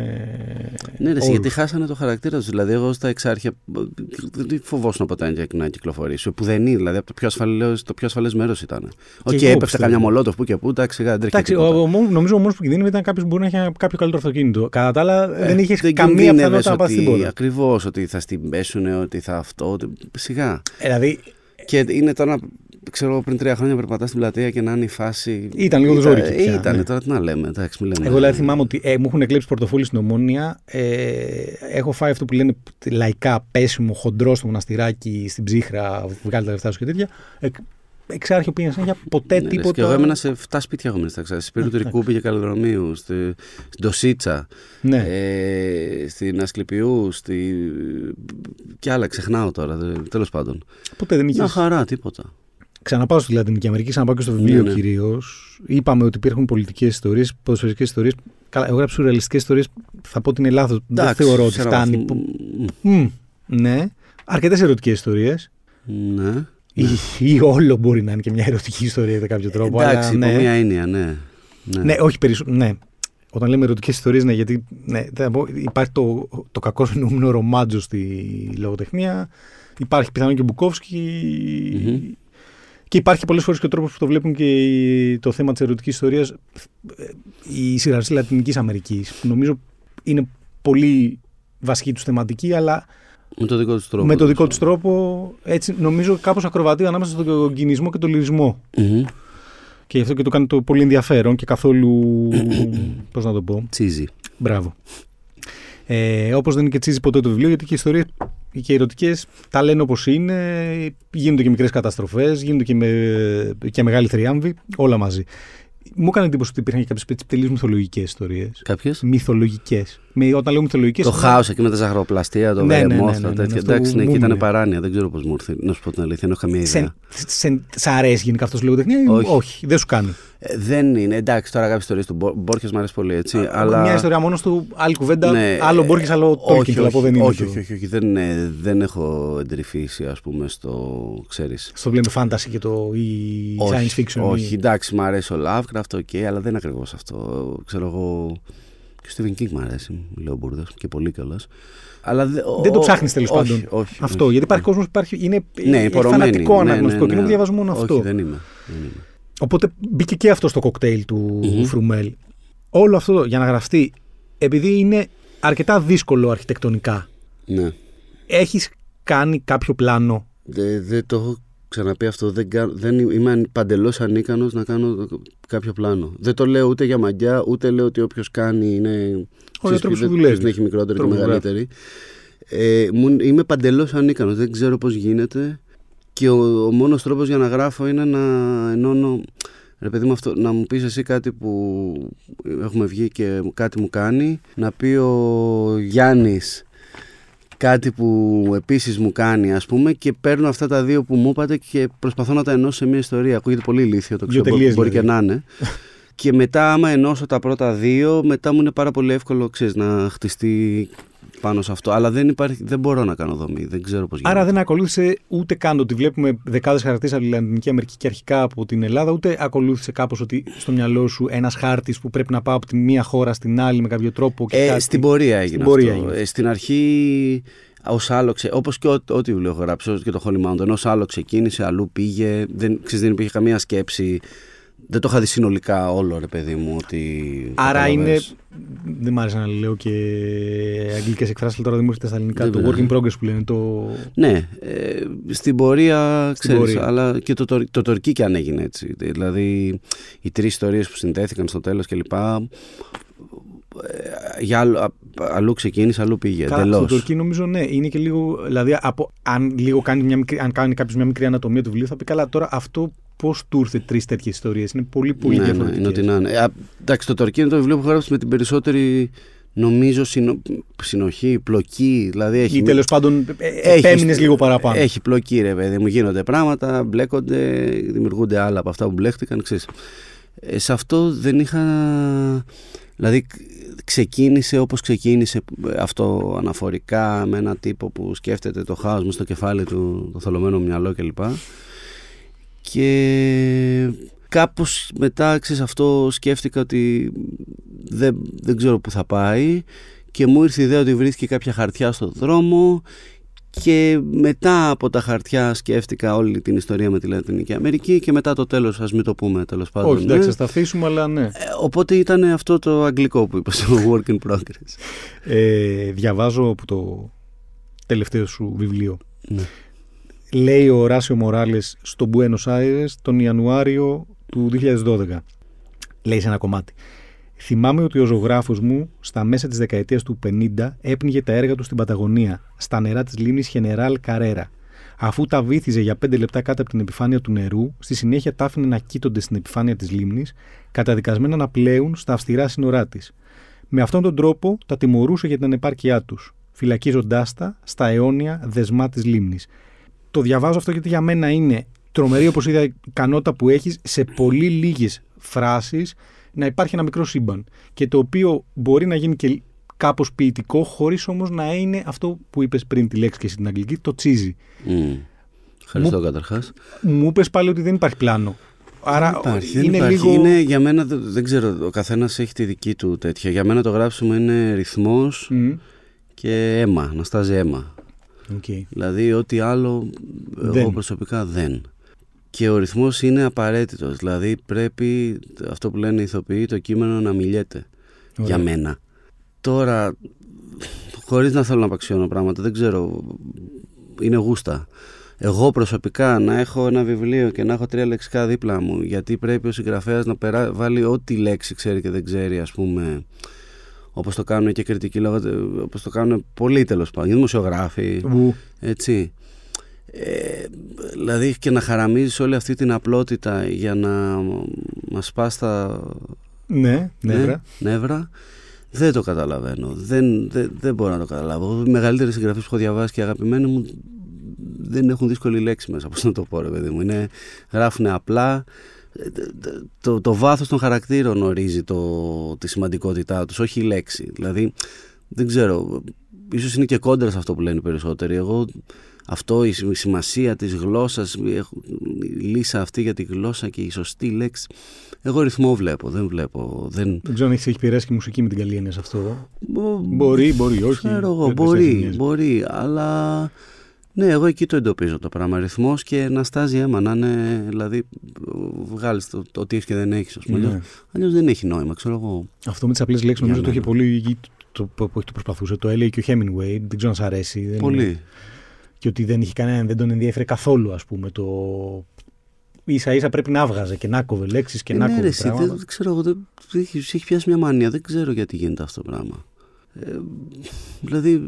Ναι, ρε, εσύ, όρους. γιατί χάσανε το χαρακτήρα τους. Δηλαδή, εγώ στα Εξάρχεια δεν φοβόμουν ποτέ να- να κυκλοφορήσω. Που δεν είναι, δηλαδή, από το πιο ασφαλές, το πιο ασφαλές μέρος ήταν. Οκ, εγώ έπεφτε πιστεύω. καμιά μολότοφ που και που, εντάξει, σιγά, δεν τρέχει. Εντάξει, τίποτα. ο, ο, μόνο- νομίζω ο μόνος που κινδύνευε ήταν κάποιος που μπορεί να έχει ένα- κάποιο καλύτερο αυτοκίνητο. Κατά τα άλλα, δεν είχες καμία κινδύνευες πιθανότητα να πάθεις ότι- τίποτα. Ακριβώς, ότι θα στην πέσουν, ότι θα αυτό. Ότι... Σιγά. Ε, δηλαδή, Και είναι τώρα, ξέρω, πριν τρία χρόνια περπατάς στην πλατεία και να είναι η φάση. Ήταν λίγο ζόρικη πια, Ήταν, ναι. τώρα τι να λέμε. Εντάξει, μην λέμε. εγώ δηλαδή θυμάμαι ότι ε, μου έχουν κλέψει πορτοφόλι στην Ομόνια. Ε, έχω φάει αυτό που λένε λαϊκά πέσιμο, χοντρό στο μοναστηράκι, στην ψύχρα, βγάλει τα λεφτά σου και τέτοια. Ε, εξάρχεια πήγαινε συνέχεια ποτέ Ναι, λες, τίποτα. Και εγώ έμενα σε 7 σπίτια εγώ έμενα στα ξέρεις. Σπίρου του εντάξει. Ρικούπη και Καλδρομίου, στη, στην Τοσίτσα, Ναι. ε, στην Ασκληπιού, στη... και άλλα ξεχνάω τώρα, τέλος πάντων. Ποτέ δεν είχε. Μια χαρά, τίποτα. Ξαναπάω στη Λατινική Αμερική, ξαναπάω και στο βιβλίο Ναι, ναι. κυρίως. Είπαμε ότι υπήρχαν πολιτικές ιστορίες, ποδοσφαιρικέ ιστορίες. Καλά, εγώ γράψω σουρεαλιστικές ιστορίες. Θα πω ότι είναι λάθος. Δεν Εντάξει, θεωρώ ότι σε ένα φτάνει. βαθμό, που- Μμ, ναι. Αρκετές ερωτικές ιστορίες. Ναι. Ή, ή όλο μπορεί να είναι και μια ερωτική ιστορία κατά κάποιο τρόπο. Εντάξει, αλλά, ναι. υπό μία έννοια, ναι. Ναι. ναι, όχι περισσότερο. Ναι. Όταν λέμε ερωτικές ιστορίες, ναι, γιατί ναι, θα πω, υπάρχει το, το κακό φαινόμενο ρομάτζο στη λογοτεχνία. Υπάρχει πιθανόν και μπουκοφσκι Μμμ. Και υπάρχει πολλές φορές και ο τρόπος που το βλέπουν και οι- το θέμα της ερωτικής ιστορίας οι συγγραφεί της Λατινικής Αμερικής. Που νομίζω είναι πολύ βασική τους θεματική, αλλά Με το δικό τους τρόπο. με το δικό τους τρόπο έτσι νομίζω κάπως ακροβατεί ανάμεσα στον κινησμό και τον λυρισμό. Μμμ. Και γι' αυτό και το κάνει το πολύ ενδιαφέρον και καθόλου. Πώς να το πω. Τσίζι. Μπράβο. Ε, Όπως δεν είναι και τσίζει ποτέ το βιβλίο, γιατί και οι ιστορίες και οι ερωτικές τα λένε όπως είναι. Γίνονται και μικρές καταστροφές, γίνονται και, με, και μεγάλη θριάμβη, όλα μαζί. Μου έκανε εντύπωση ότι υπήρχαν και κάποιες τελείως μυθολογικές ιστορίες. Κάποιες; Μυθολογικές. Με, όταν λέω μυθολογικές. Το χάος εκεί με τα ζαχαροπλαστεία, το Ναι, ναι, ναι, βερεμό, ναι, τα ναι, τέτοια. αυτό Εντάξει, ναι, μου εκεί ήταν έμεινε. παράνοια. Δεν ξέρω πώς μου ήρθε. Να σου πω την αλήθεια, δεν έχω καμία ιδέα. Σε, σε, σ' αρέσει γενικά αυτός λογοτεχνία ή Όχι. όχι, δεν σου κάνει; Ε, δεν είναι. Εντάξει, τώρα κάποιες ιστορίες του Μπόρχε μου αρέσει πολύ έτσι. αλλά... Μια ιστορία μόνος του, άλλη κουβέντα, Ναι, άλλο Μπόρκες, άλλο όχι, Τόλκιν. όχι, από δεν είναι. όχι, το- όχι, όχι, όχι, δεν, ε, δεν έχω εντρυφήσει ας πούμε στο, ξέρεις. Στο λέμε fantasy και το ή science fiction. όχι, ή- εντάξει, μου αρέσει ο Lovecraft, ok, αλλά δεν είναι ακριβώς αυτό. Ξέρω εγώ, και ο Stephen King μου αρέσει, λέω μπουρδες, και πολύ κιόλας. Αλλά δε- Δεν το ο- ψάχνεις τέλος όχι, πάντων. όχι, αυτό. όχι, γιατί υπάρχει όχι. κόσμος που υπάρχει, είναι, Ναι, έχει υπορωμένη. φανατικό ναι, αναγνωστικό ναι, κοινό ναι. που διαβάζει μόνο Όχι, αυτό. δεν είμαι. Δεν είμαι. Οπότε μπήκε και αυτό στο κοκτέιλ του Μμμ. Φρουμέλ. Όλο αυτό για να γραφτεί, επειδή είναι αρκετά δύσκολο αρχιτεκτονικά, Ναι. έχεις κάνει κάποιο πλάνο; Δεν δεν το έχω ξαναπεί αυτό. Δεν, κα- δεν είμαι- είμαι παντελώς ανίκανος να κάνω κάποιο πλάνο. Δεν το λέω ούτε για μαγιά, ούτε λέω ότι όποιος κάνει είναι. ξέρεις, τρόπος ποιος που δεν- δουλεύεις. ποιος δεν έχει μικρότερη και Τρόπος που μεγαλύτερη. Ε, μου- είμαι παντελώς ανίκανος. Δεν ξέρω πώς γίνεται. Και ο, ο μόνος τρόπος για να γράφω είναι να ενώνω. Ρε παιδί μου, αυτό, να μου πεις εσύ κάτι που έχουμε βγει και κάτι μου κάνει. Να πει ο Γιάννης κάτι που επίσης μου κάνει ας πούμε και παίρνω αυτά τα δύο που μου είπατε και προσπαθώ να τα ενώσω σε μια ιστορία. Ακούγεται πολύ ηλίθιο το ξέρω, μπορεί, μπορεί και δηλαδή. να είναι. [laughs] και μετά άμα ενώσω τα πρώτα δύο, μετά μου είναι πάρα πολύ εύκολο ξέρεις, να χτιστεί πάνω σε αυτό. Αλλά δεν, υπάρχει, δεν μπορώ να κάνω δομή. Δεν ξέρω πώς γίνεται. Άρα δεν ακολούθησε ούτε καν ότι βλέπουμε δεκάδες χαρακτήρες από την Λατινική Αμερική και αρχικά από την Ελλάδα, ούτε ακολούθησε κάπως ότι στο μυαλό σου ένας χάρτης που πρέπει να πάω από τη μία χώρα στην άλλη με κάποιο τρόπο. Και ε, κάτι... Στην πορεία έγινε στην αυτό. Έγινε. Ε, στην αρχή ως άλλο, όπως και ό,τι βιβλίο έχω γράψει, και το Holy Mountain, ως άλλο ξεκίνησε, αλλού πήγε, δεν, ξέρεις, δεν υπήρχε καμία σκέψη δεν το είχα δει συνολικά όλο, ρε παιδί μου. Ότι Άρα είναι. Δεν μ' άρεσε να λέω και αγγλικές εκφράσεις, αλλά τώρα δεν μου έρχεται στα ελληνικά. το work in progress που λένε. Το... Ναι, ε, στην πορεία, ξέρεις, αλλά και το, το, το τορκί και αν έγινε έτσι. Δηλαδή, οι τρεις ιστορίες που συνδέθηκαν στο τέλος κλπ. Ε, για άλλο, αλλού ξεκίνησε, αλλού πήγε. Καλά, στο Τουρκί νομίζω ναι, είναι και λίγο. Δηλαδή, από, αν, λίγο κάνει μια μικρή, αν κάνει κάποιος μια μικρή ανατομία του βιβλίου, θα πει καλά τώρα αυτό πώς του ήρθε τρεις τέτοιες ιστορίες. Είναι πολύ, πολύ ναι, διαφορετικές. Ναι, είναι ότι να είναι. Ε, εντάξει, το Τορκί είναι το βιβλίο που γράψει με την περισσότερη νομίζω συνο... συνοχή, πλοκή. Δηλαδή έχει... Ή τέλος πάντων ε, επέμεινες λίγο παραπάνω. Έχει πλοκή, ρε παιδί μου. Γίνονται πράγματα, μπλέκονται, δημιουργούνται άλλα από αυτά που μπλέχτηκαν. Ξέρεις. Ε, σε αυτό δεν είχα. Δηλαδή ξεκίνησε όπως ξεκίνησε αυτό αναφορικά με ένα τύπο που σκέφτεται το χάος μες στο κεφάλι του, το θολωμένο μυαλό κλπ. Και κάπως μετά ξέρεις αυτό σκέφτηκα ότι δεν, δεν ξέρω που θα πάει και μου ήρθε η ιδέα ότι βρήθηκε κάποια χαρτιά στο δρόμο και μετά από τα χαρτιά σκέφτηκα όλη την ιστορία με τη Λατινική Αμερική και μετά το τέλος ας μην το πούμε τέλος πάντων. Όχι, εντάξει, ναι. θα τα αφήσουμε, αλλά ναι. Ε, οπότε ήταν αυτό το αγγλικό που είπα στο Work in Progress. Ε, διαβάζω από το τελευταίο σου βιβλίο. Ναι λέει ο Ράσιο Μοράλες στο Buenos Aires τον Ιανουάριο του 2012. Λέει σε ένα κομμάτι. Θυμάμαι ότι ο ζωγράφος μου στα μέσα της δεκαετίας του 50 έπνιγε τα έργα του στην Παταγωνία, στα νερά της λίμνης Χενεράλ Καρέρα. Αφού τα βύθιζε για 5 λεπτά κάτω από την επιφάνεια του νερού, στη συνέχεια τα άφηνε να κοίτονται στην επιφάνεια της λίμνης, καταδικασμένα να πλέουν στα αυστηρά σύνορά της. Με αυτόν τον τρόπο τα τιμωρούσε για την ανεπάρκειά τους, φυλακίζοντάς τα στα αιώνια δεσμά της λίμνης το διαβάζω αυτό γιατί για μένα είναι τρομερή όπως είδα η ικανότητα που έχεις σε πολύ λίγες φράσεις να υπάρχει ένα μικρό σύμπαν. Και το οποίο μπορεί να γίνει και κάπως ποιητικό, χωρίς όμως να είναι αυτό που είπες πριν τη λέξη και στην αγγλική, το τσίζι. Mm. Ευχαριστώ καταρχάς. Μου είπες πάλι ότι δεν υπάρχει πλάνο. Άρα δεν υπάρχει, είναι υπάρχει. λίγο. Είναι, για μένα, δεν ξέρω, ο καθένας έχει τη δική του τέτοια. Για μένα το γράψιμο είναι ρυθμός και αίμα, να στάζει αίμα. Okay. Δηλαδή ό,τι άλλο δεν. εγώ προσωπικά δεν. Και ο ρυθμός είναι απαραίτητος. Δηλαδή πρέπει αυτό που λένε οι ηθοποιοί το κείμενο να μιλιέται για μένα. Τώρα χωρίς να θέλω να απαξιώνω πράγματα δεν ξέρω είναι γούστα. Εγώ προσωπικά να έχω ένα βιβλίο και να έχω τρία λεξικά δίπλα μου γιατί πρέπει ο συγγραφέας να περά... βάλει ό,τι λέξη ξέρει και δεν ξέρει ας πούμε Όπως το κάνουν και κριτικοί λόγω, όπως το κάνουν πολλοί τέλος πάντων, οι δημοσιογράφοι, έτσι. Ε, δηλαδή και να χαραμίζεις όλη αυτή την απλότητα για να μας πας τα ναι, νεύρα. Ναι, νεύρα δεν το καταλαβαίνω. Δεν, δεν, δεν μπορώ να το καταλάβω. Οι μεγαλύτερες συγγραφείς που έχω διαβάσει και αγαπημένοι μου δεν έχουν δύσκολη λέξη μέσα. Πώς να το πω, ρε παιδί μου. Είναι, γράφουν απλά, το, το βάθος των χαρακτήρων ορίζει το, τη σημαντικότητά τους, όχι η λέξη. Δηλαδή, δεν ξέρω, ίσως είναι και κόντρα σε αυτό που λένε οι περισσότεροι. Εγώ, αυτό, η σημασία της γλώσσας, η λύσα αυτή για τη γλώσσα και η σωστή λέξη, εγώ ρυθμό βλέπω, δεν βλέπω. Δεν, δεν ξέρω αν έχει επηρεάσει και μουσική με την καλή έννοια σε αυτό. μπορεί, μπορεί, όχι. Ξέρω εγώ, μπορεί, μπορεί, αλλά ναι, εγώ εκεί το εντοπίζω το πράγμα. Αριθμό και να στάζει αίμα, να είναι. Δηλαδή, βγάλεις το, το τι έχεις και δεν έχεις, ας πούμε. Ναι. Αλλιώ δεν έχει νόημα, ξέρω εγώ. Αυτό με τις απλές λέξεις νομίζω το είχε πολύ. Το, που το προσπαθούσε. Το έλεγε και ο Hemingway. Δεν ξέρω αν σ' αρέσει. Δεν πολύ. Είναι, και ότι δεν είχε κανέναν, δεν τον ενδιαφέρει καθόλου, ας πούμε. Το ίσα ίσα πρέπει να βγάζε και να κόβε λέξεις και ε, να ναι, κόβε. Δεν, δεν ξέρω, δεν, έχει, έχει πιάσει μια μανία. Δεν ξέρω γιατί γίνεται αυτό το πράγμα. Ε, δηλαδή,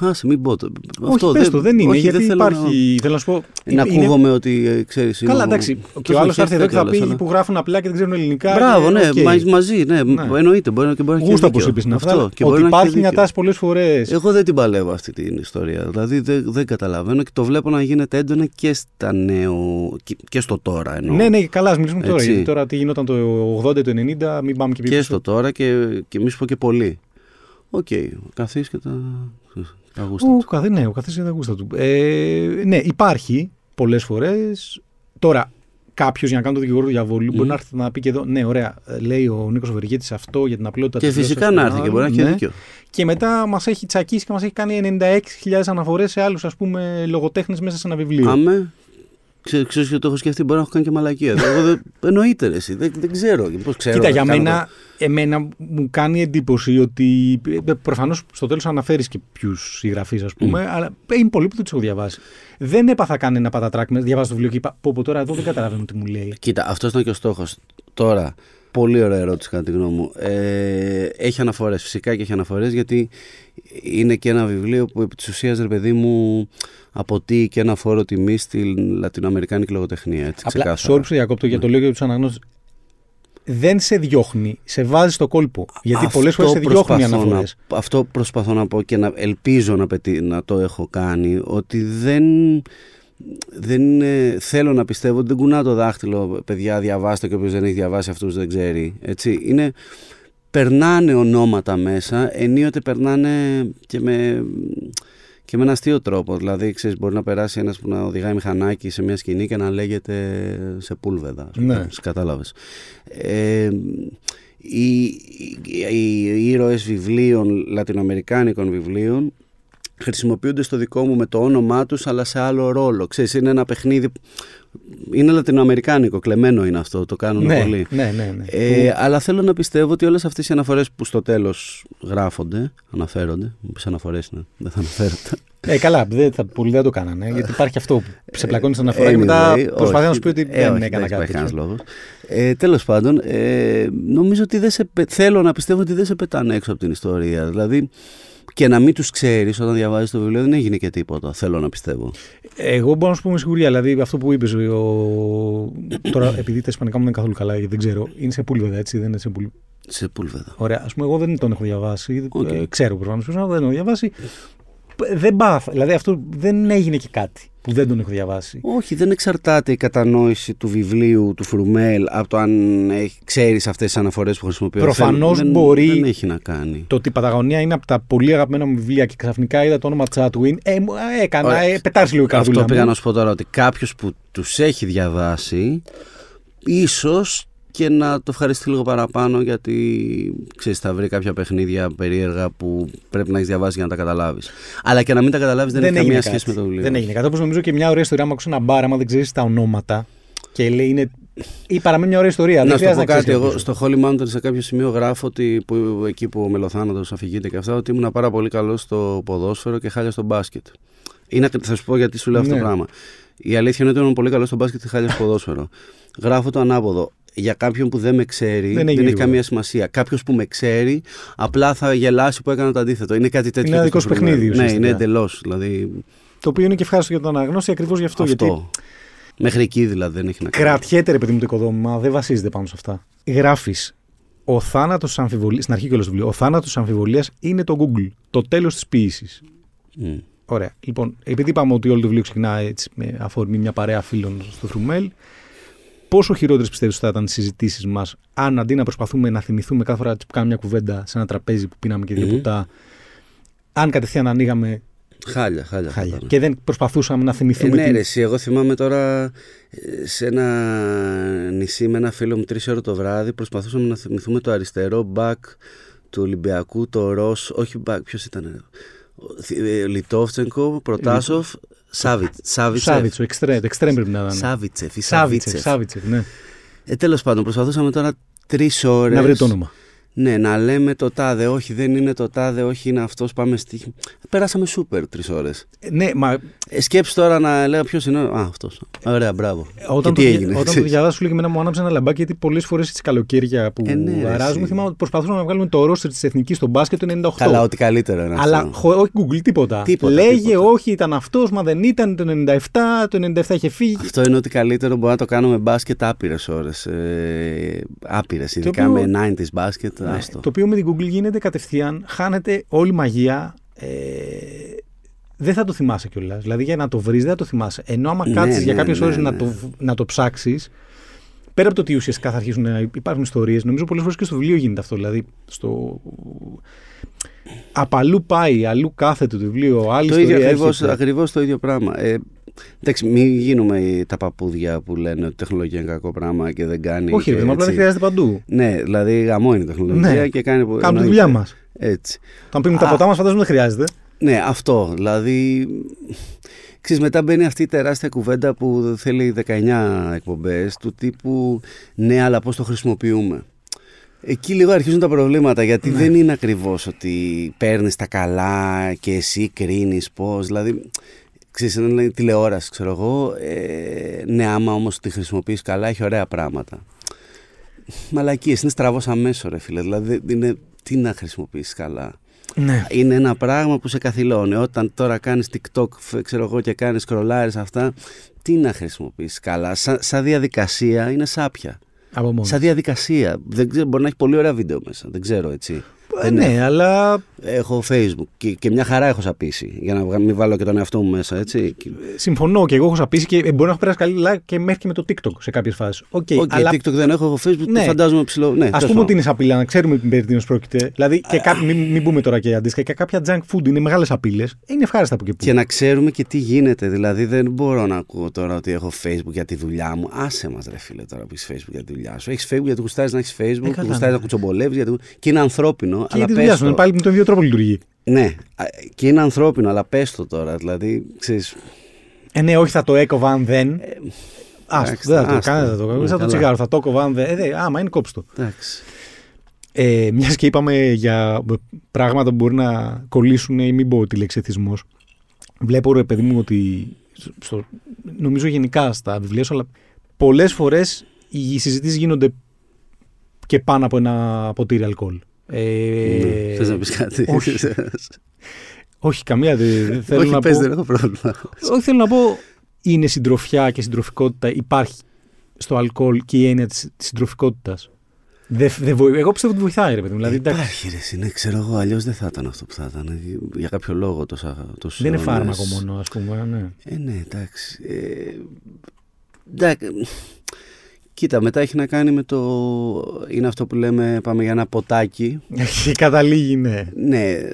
άσε μην πω το. Όχι, Αυτό πες το, δεν είναι. όχι, γιατί δεν θέλω υπάρχει. Θέλω να σου πω. Να, να είναι- ακούγομαι ότι ε, ξέρεις Καλά, είμαι εντάξει. ο- Και ο άλλος θα έρθει εδώ και θα κιόλας, πει αλλά- που γράφουν απλά και δεν ξέρουν ελληνικά. Μπράβο, και- ναι, οκ. μα- μαζί, ναι, Ναι. εννοείται. Μπορεί, και μπορεί να έχει Γούστα, δίκιο. όπως είπες είναι Αυτό, αυτά. και μπορεί Ότι να έχει υπάρχει μια δίκιο. τάση πολλές φορές. Εγώ δεν την παλεύω αυτή την ιστορία. Δηλαδή δεν, δεν καταλαβαίνω και το βλέπω να γίνεται έντονα και στα νέο. και, και στο τώρα εννοώ. Ναι, ναι, καλά, ας μιλήσουμε τώρα. Έτσι. Γιατί τώρα τι γινόταν το 80, το 90, μην πάμε και πιο και πίσω. στο τώρα και, και μη σου πω και πολύ. Οκ, καθίσεις και τα, τα γούστα Ο, τους. καθ, ναι, ο καθένας για τα γούστα του. Ε, ναι, υπάρχει πολλές φορές. Τώρα, κάποιος για να κάνει το δικηγόρο του διαβόλου μπορεί Μμμ. να έρθει να πει και εδώ, ναι, ωραία, ε, λέει ο Νίκος Βεργέτης αυτό για την απλότητα Και της φυσικά γλώσσας να των έρθει και άλλων, μπορεί να έχει ναι. δίκιο. Και μετά μας έχει τσακίσει και μας έχει κάνει 96.000 αναφορές σε άλλους λογοτέχνες μέσα σε ένα βιβλίο. Άμε. Ξέρω, ξέρω και το έχω σκεφτεί, μπορεί να έχω κάνει και μαλακία. Εγώ δεν, εννοείται ρε, εσύ. Δεν, δεν ξέρω. Πώς ξέρω Κοίτα, να για κάνω μένα, εμένα μου κάνει εντύπωση ότι. Προφανώς στο τέλος αναφέρεις και ποιους συγγραφείς, ας πούμε, αλλά είναι πολλοί που δεν τους έχω διαβάσει. Δεν έπαθα κανένα πατατράκ μες. Διαβάζω το βιβλίο και είπα: Πω, πω τώρα εδώ δεν καταλαβαίνω τι μου λέει. Κοίτα, αυτός ήταν και ο στόχος. Τώρα, πολύ ωραία ερώτηση κατά τη γνώμη μου. Ε, έχει αναφορές, φυσικά και έχει αναφορές, γιατί είναι και ένα βιβλίο που επί της ουσίας, ρε παιδί μου, αποτείει και ένα φόρο τιμή στη λατινοαμερικάνικη λογοτεχνία. Έτσι, Απλά, ξεκάθαρα. sorry που σε διακόπτω για το λέω για τους αναγνώστες. Δεν σε διώχνει, σε βάζει στο κόλπο. Γιατί Αυτό πολλές φορές σε διώχνουν οι προσπαθώ αναφορέ. να- αυτό προσπαθώ να πω και να ελπίζω να, πετύ- να το έχω κάνει, ότι δεν, δεν ε, θέλω να πιστεύω ότι δεν κουνά το δάχτυλο, παιδιά διαβάστε και όποιος δεν έχει διαβάσει αυτούς δεν ξέρει. Έτσι. Είναι, περνάνε ονόματα μέσα, ενίοτε περνάνε και με, και με ένα αστείο τρόπο. Δηλαδή, ξέρεις, μπορεί να περάσει ένας που να οδηγάει μηχανάκι σε μια σκηνή και να λέγεται σε πούλβεδα. ας πούμε. Ναι. Κατάλαβες. Ε, οι, οι, οι ήρωες βιβλίων, λατινοαμερικάνικων βιβλίων, χρησιμοποιούνται στο δικό μου με το όνομά τους, αλλά σε άλλο ρόλο. Ξέρεις, είναι ένα παιχνίδι... Είναι λατινοαμερικάνικο, κλεμμένο είναι αυτό, το κάνουν Ναι, πολύ. ναι, ναι. ναι. Ε, αλλά θέλω να πιστεύω ότι όλες αυτές οι αναφορές που στο τέλος γράφονται, αναφέρονται, μου πεις αναφορές είναι, δεν θα αναφέρονται. Ε, καλά, δεν, θα, πολλοί δεν το κάνανε. Γιατί υπάρχει αυτό που σε πλακώνει στην αναφορά και μετά Anyway, προσπαθεί να όχι. σου πει ότι Ε, δεν όχι, έκανα δεν κάτι. υπάρχει κανένας τέτοιο. λόγος. Ε, τέλος πάντων, ε, νομίζω ότι δεν σε, πε- θέλω να πιστεύω ότι δεν σε πετάνε έξω από την ιστορία. Δηλαδή, και να μην τους ξέρεις όταν διαβάζεις το βιβλίο δεν έγινε και τίποτα. Θέλω να πιστεύω. Εγώ μπορώ να σου πω με σιγουριά. Δηλαδή αυτό που είπες. Ο... Τώρα, επειδή τα ισπανικά μου δεν είναι καθόλου καλά, γιατί δεν ξέρω, είναι Σεπούλβεδα, έτσι, δεν είναι Σεπούλ... Σεπούλβεδα. Ωραία. Ας πούμε, εγώ δεν τον έχω διαβάσει. Οκ. Ε, ξέρω προφανώς ποιος δεν τον έχω διαβάσει. Δεν πάθα. Δηλαδή αυτό δεν έγινε και κάτι που δεν τον έχω διαβάσει. Όχι, δεν εξαρτάται η κατανόηση του βιβλίου του Φρουμέλ από το αν έχει- ξέρεις αυτές τις αναφορές που χρησιμοποιώ. Προφανώς δεν, μπορεί- Δεν έχει να κάνει. Το ότι η Παταγωνία είναι από τα πολύ αγαπημένα μου βιβλία και ξαφνικά είδα το όνομα Τσάτουιν. Ε, μου- ε, έκανα. Ωραία. Ε, πετάξει λίγο η καρδούλα Αυτό πήγα μου. να σου πω τώρα ότι κάποιος που τους έχει διαβάσει ίσως και να το ευχαριστεί λίγο παραπάνω γιατί ξέρεις θα βρει κάποια παιχνίδια περίεργα που πρέπει να έχεις διαβάσει για να τα καταλάβεις. Αλλά και να μην τα καταλάβεις δεν, έχει έγινε καμία κάτι. σχέση με το βιβλίο. Δεν έγινε κάτι. Όπως νομίζω και μια ωραία ιστορία, άμα ακούσει ένα μπάρα, άμα δεν ξέρεις τα ονόματα και λέει είναι. ή παραμένει μια ωραία ιστορία. Να δεν σου το πω χρειάζεται κάτι, ξέρεις εγώ ποιος. στο Holy Mountain σε κάποιο σημείο γράφω ότι που, εκεί που ο Μελοθάνατος αφηγείται και αυτά ότι ήμουν πάρα πολύ καλός στο ποδόσφαιρο και χάλια στο μπάσκετ. Είναι, θα σου πω γιατί σου λέω αυτό Ναι. το πράγμα. Η αλήθεια είναι ότι ήμουν πολύ καλός στο μπάσκετ και χάλια στο ποδόσφαιρο. Γράφω το ανάποδο. Για κάποιον που δεν με ξέρει, Δεν δεν, έγινε έχει τίποτα. καμία σημασία. Κάποιος που με ξέρει, απλά θα γελάσει που έκανα το αντίθετο. Είναι κάτι τέτοιο. ένα και δικός στο σου παιχνίδι, Φρουμέλ. Ναι, ουσιαστικά. είναι εντελώς. Δηλαδή, Το οποίο είναι και ευχάριστο για τον αναγνώστη ακριβώς γι' αυτό. αυτό. Γιατί Μέχρι εκεί δηλαδή δεν έχει να κάνει. κρατιέται ρε παιδί μου το οικοδόμημα, δεν βασίζεται πάνω σε αυτά. Γράφεις. Ο θάνατος αμφιβολίας. Στην αρχή και όλο το βιβλίο. Ο θάνατος αμφιβολίας είναι το Google. Το τέλος της ποιήσης. Μμ. Ωραία. Λοιπόν, επειδή είπαμε ότι όλο το βιβλίο ξεκινά έτσι με αφορμή μια παρέα φίλων στο Φρουμέλ, πόσο χειρότερες πιστεύεις ότι θα ήταν οι συζητήσεις μας αν αντί να προσπαθούμε να θυμηθούμε κάθε φορά που κάνουμε μια κουβέντα σε ένα τραπέζι που πίναμε και δύο Μμμ. ποτά, αν κατευθείαν ανοίγαμε Χάλια, χάλια. θα χάλια ήταν. και δεν προσπαθούσαμε να Ε, θυμηθούμε. ναι, την- ρε, εσύ, εγώ θυμάμαι τώρα ε, σε ένα νησί με ένα φίλο μου τρεις ώρα το βράδυ προσπαθούσαμε να θυμηθούμε το αριστερό μπακ του Ολυμπιακού, το Ρος, όχι μπακ, ποιος ήταν, ρε. Ο- θυ- ε, Λιτόφτσενκο, Προτάσοφ, Σάβιτ, Σάβιτσεφ. Σάβιτσο, εξτρέμ, εξτρέμ πρέπει να ήταν. Σάβιτσεφ ή Σάβιτσεφ, Σαβίτσεφ. Σάβιτσεφ, ναι. Ε, τέλος πάντων, προσπαθούσαμε τώρα τρεις ώρες Να βρει το όνομα. Ναι, να λέμε το τάδε, όχι δεν είναι το τάδε, όχι είναι αυτός, πάμε στη. Περάσαμε σούπερ τρεις ώρες. Ναι, μα Ε, σκέψου τώρα να λέω ποιος είναι. Α, αυτός. Ωραία, μπράβο. Όταν, και το, τι έγινε. όταν το ξέρεις. διαβάσω, σου λέει και εμένα μου άναψε ένα λαμπάκι γιατί πολλές φορές τι καλοκαίρια που Ε, ναι, ρε, αράζουμε, εσύ. θυμάμαι ότι προσπαθούσαμε να βγάλουμε το ρόστερ της εθνικής στο μπάσκετ το 98. Καλά, ό,τι καλύτερο είναι Αλλά αυτό. χω, όχι Google, τίποτα. Τίποτα, Λέγε, τίποτα. όχι, ήταν αυτός, μα δεν ήταν το 97, το 97 είχε φύγει. Αυτό είναι ότι καλύτερο μπορεί να το κάνουμε μπάσκετ άπειρες ώρες. Ε, άπειρες, ειδικά οποίο- με 90s μπάσκετ. Ναι, άστο. το οποίο με την Google γίνεται κατευθείαν, χάνεται όλη η μαγεία. Ε, δεν θα το θυμάσαι κιόλας. Δηλαδή για να το βρεις, δεν θα το θυμάσαι. Ενώ άμα Ναι, κάτσεις για ναι, κάποιες ναι, ώρες να ναι. το, να το ψάξεις, πέρα από το ότι ουσιαστικά θα αρχίσουν να υπάρχουν ιστορίες, νομίζω πολλές φορές και στο βιβλίο γίνεται αυτό. Δηλαδή, στο. Απαλού πάει, αλλού κάθεται το βιβλίο, άλλη Το ίδιο ιστορία ακριβώς, έρχεται. ακριβώς το ίδιο πράγμα. Ε, εντάξει, μην γίνουμε τα παππούδια που λένε ότι η τεχνολογία είναι κακό πράγμα και δεν κάνει. Όχι, ρε, και παιδί μου, απλά δεν έτσι. χρειάζεται παντού. Ναι, δηλαδή γαμό είναι η τεχνολογία Ναι. και κάνει. Κάνουμε τη εννοείται. δουλειά μας. Έτσι. Όταν πίνουμε τα Α. ποτά μας, φαντάζομαι δεν χρειάζεται. Ναι, αυτό. Δηλαδή. Ξέρεις, μετά μπαίνει αυτή η τεράστια κουβέντα που θέλει 19 εκπομπές του τύπου ναι, αλλά πώς το χρησιμοποιούμε. Εκεί λίγο αρχίζουν τα προβλήματα γιατί Ναι. δεν είναι ακριβώς ότι παίρνεις τα καλά και εσύ κρίνεις πώς. Δηλαδή, ξέρεις, είναι τηλεόραση, ξέρω εγώ. Ε, ναι, άμα όμως τη χρησιμοποιείς καλά, έχει ωραία πράγματα. Μαλακίες, είναι στραβός αμέσως ρε φίλε. Δηλαδή, είναι, τι να χρησιμοποιήσεις καλά Ναι. είναι ένα πράγμα που σε καθυλώνει. Όταν τώρα κάνεις TikTok, φ- ξέρω εγώ, και κάνεις scrollάρεις αυτά, τι να χρησιμοποιήσεις καλά. Σα, σαν διαδικασία είναι σάπια. Από μόνος. Σαν διαδικασία. Δεν ξέρω, μπορεί να έχει πολύ ωραία βίντεο μέσα. Δεν ξέρω έτσι. Ε, Δεν ναι, αλλά Έχω Facebook και, και μια χαρά έχω σαπίσει. Για να βγα- μην βάλω και τον εαυτό μου μέσα, έτσι. συμφωνώ και εγώ έχω σαπίσει και μπορεί να έχω περάσει καλά και μέχρι και με το TikTok σε κάποιες φάσεις. Οκ, Οκ, αλλά TikTok δεν έχω, έχω Facebook, Ναι. το φαντάζομαι ψηλό. Ναι, ας τέλος πούμε πάντων. ότι είναι σαπίλα, να ξέρουμε περί τίνος πρόκειται. Δηλαδή, και κά... μην, μην πούμε τώρα και αντίστοιχα, και κάποια junk food είναι μεγάλες απειλέ. Είναι ευχάριστα από εκεί που. Και να ξέρουμε και τι γίνεται. Δηλαδή, δεν μπορώ να ακούω τώρα ότι έχω Facebook για τη δουλειά μου. Άσε μας, ρε φίλε, τώρα που έχεις Facebook για τη δουλειά σου. Έχεις Facebook γιατί γουστάρεις να έχεις Facebook, Ε, καλά, γουστάρεις ναι. να κουτσομπολεύεις. Γιατί... Και είναι ανθρώπινο. Και αλλά για τη πες δουλειά σου, το. είναι πάλι με τον ίδιο τρόπο λειτουργεί. Ναι, α, και είναι ανθρώπινο, αλλά πες το τώρα. Δηλαδή, ξέρεις, Ε, ναι, όχι, θα το έκοβα αν δεν. Άστο, εντάξει, δεν θα το άστα. κάνω, δεν θα το κάνω. Ναι, Σαν το καλά. τσιγάρο, θα το έκοβα αν δεν. Ε, δε, άμα είναι κόψτο. εντάξει. Ε, Μιας και είπαμε για πράγματα που μπορεί να κολλήσουν ή μην πω τη λέξη εθισμός. Βλέπω ρε παιδί μου ότι στο, νομίζω γενικά στα βιβλία σου, αλλά πολλές φορές οι συζητήσεις γίνονται και πάνω από ένα ποτήρι αλκοόλ. Ε, Ναι. Θες να πεις κάτι; όχι. όχι, καμία δεν δεν θέλω Όχι, να πες, πω. δεν έχω πρόβλημα. Όχι, θέλω να πω είναι συντροφιά και συντροφικότητα. Υπάρχει στο αλκοόλ και η έννοια της, της συντροφικότητας. Δεν, δεν βοη- Εγώ πιστεύω ότι βοηθάει, ρε παιδί μου. Δηλαδή, εντάξει, Υπάρχει, ρε, εσύ, ναι, ξέρω εγώ, αλλιώς δεν θα ήταν αυτό που θα ήταν. Για κάποιο λόγο τόσα, τόσους δεν είναι αιώνες. φάρμακο μόνο, ας πούμε. Ναι. Ε, ναι, εντάξει. Ε, εντάξει. Κοίτα, μετά έχει να κάνει με το. Είναι αυτό που λέμε, πάμε για ένα ποτάκι. Και καταλήγει, ναι. Ναι. ε,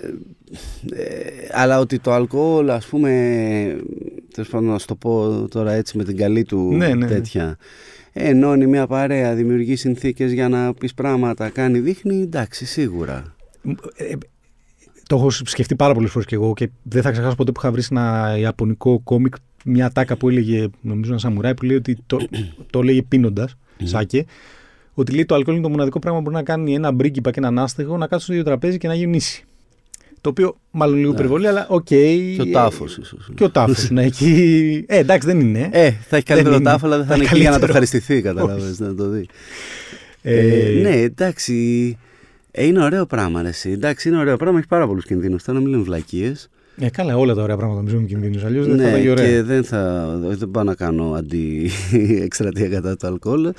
αλλά ότι το αλκοόλ, ας πούμε. Τέλος πάντων, να σου το πω τώρα έτσι με την καλή του Ναι, ναι, ναι. τέτοια. Ενώνει μια παρέα, δημιουργεί συνθήκες για να πεις πράγματα, κάνει, δείχνει, εντάξει, σίγουρα. Ε, ε, το έχω σκεφτεί πάρα πολλές φορές και εγώ και δεν θα ξεχάσω ποτέ που είχα βρει σε ένα ιαπωνικό κόμικ μια τάκα που έλεγε, νομίζω ένα σαμουράι, που λέει ότι το, [clears throat] το έλεγε πίνοντας, σάκε, ότι λέει το αλκοόλ είναι το μοναδικό πράγμα που μπορεί να κάνει ένα μπρίγκιπα και έναν άστεγο να κάτσουν στο ίδιο τραπέζι και να γεννήσει. Το οποίο μάλλον λίγο υπερβολή, αλλά οκ. Και ο ε, τάφος ίσως. Και ο τάφος. ναι, εκεί. Ε, εντάξει, δεν είναι. Ε, θα έχει καλύτερο είναι. τάφο, αλλά δεν θα Θα είναι έχει εκεί για να το καλύτερο. ευχαριστηθεί, καταλαβαίνεις, να το δει. Ε, Ε, ναι, εντάξει. Ε, είναι ωραίο πράγμα, ρε, εσύ. Εντάξει, είναι ωραίο πράγμα, έχει πάρα πολλούς κινδύνους. Τώρα να μην λέμε βλακίες. Ε, καλά, όλα τα ωραία πράγματα εμπεριέχουν κινδύνους. Αλλιώς δεν θα Ναι, ήταν και ωραία. και δεν θα. Δεν πάω να κάνω αντί-εκστρατεία [laughs] κατά το αλκοόλ.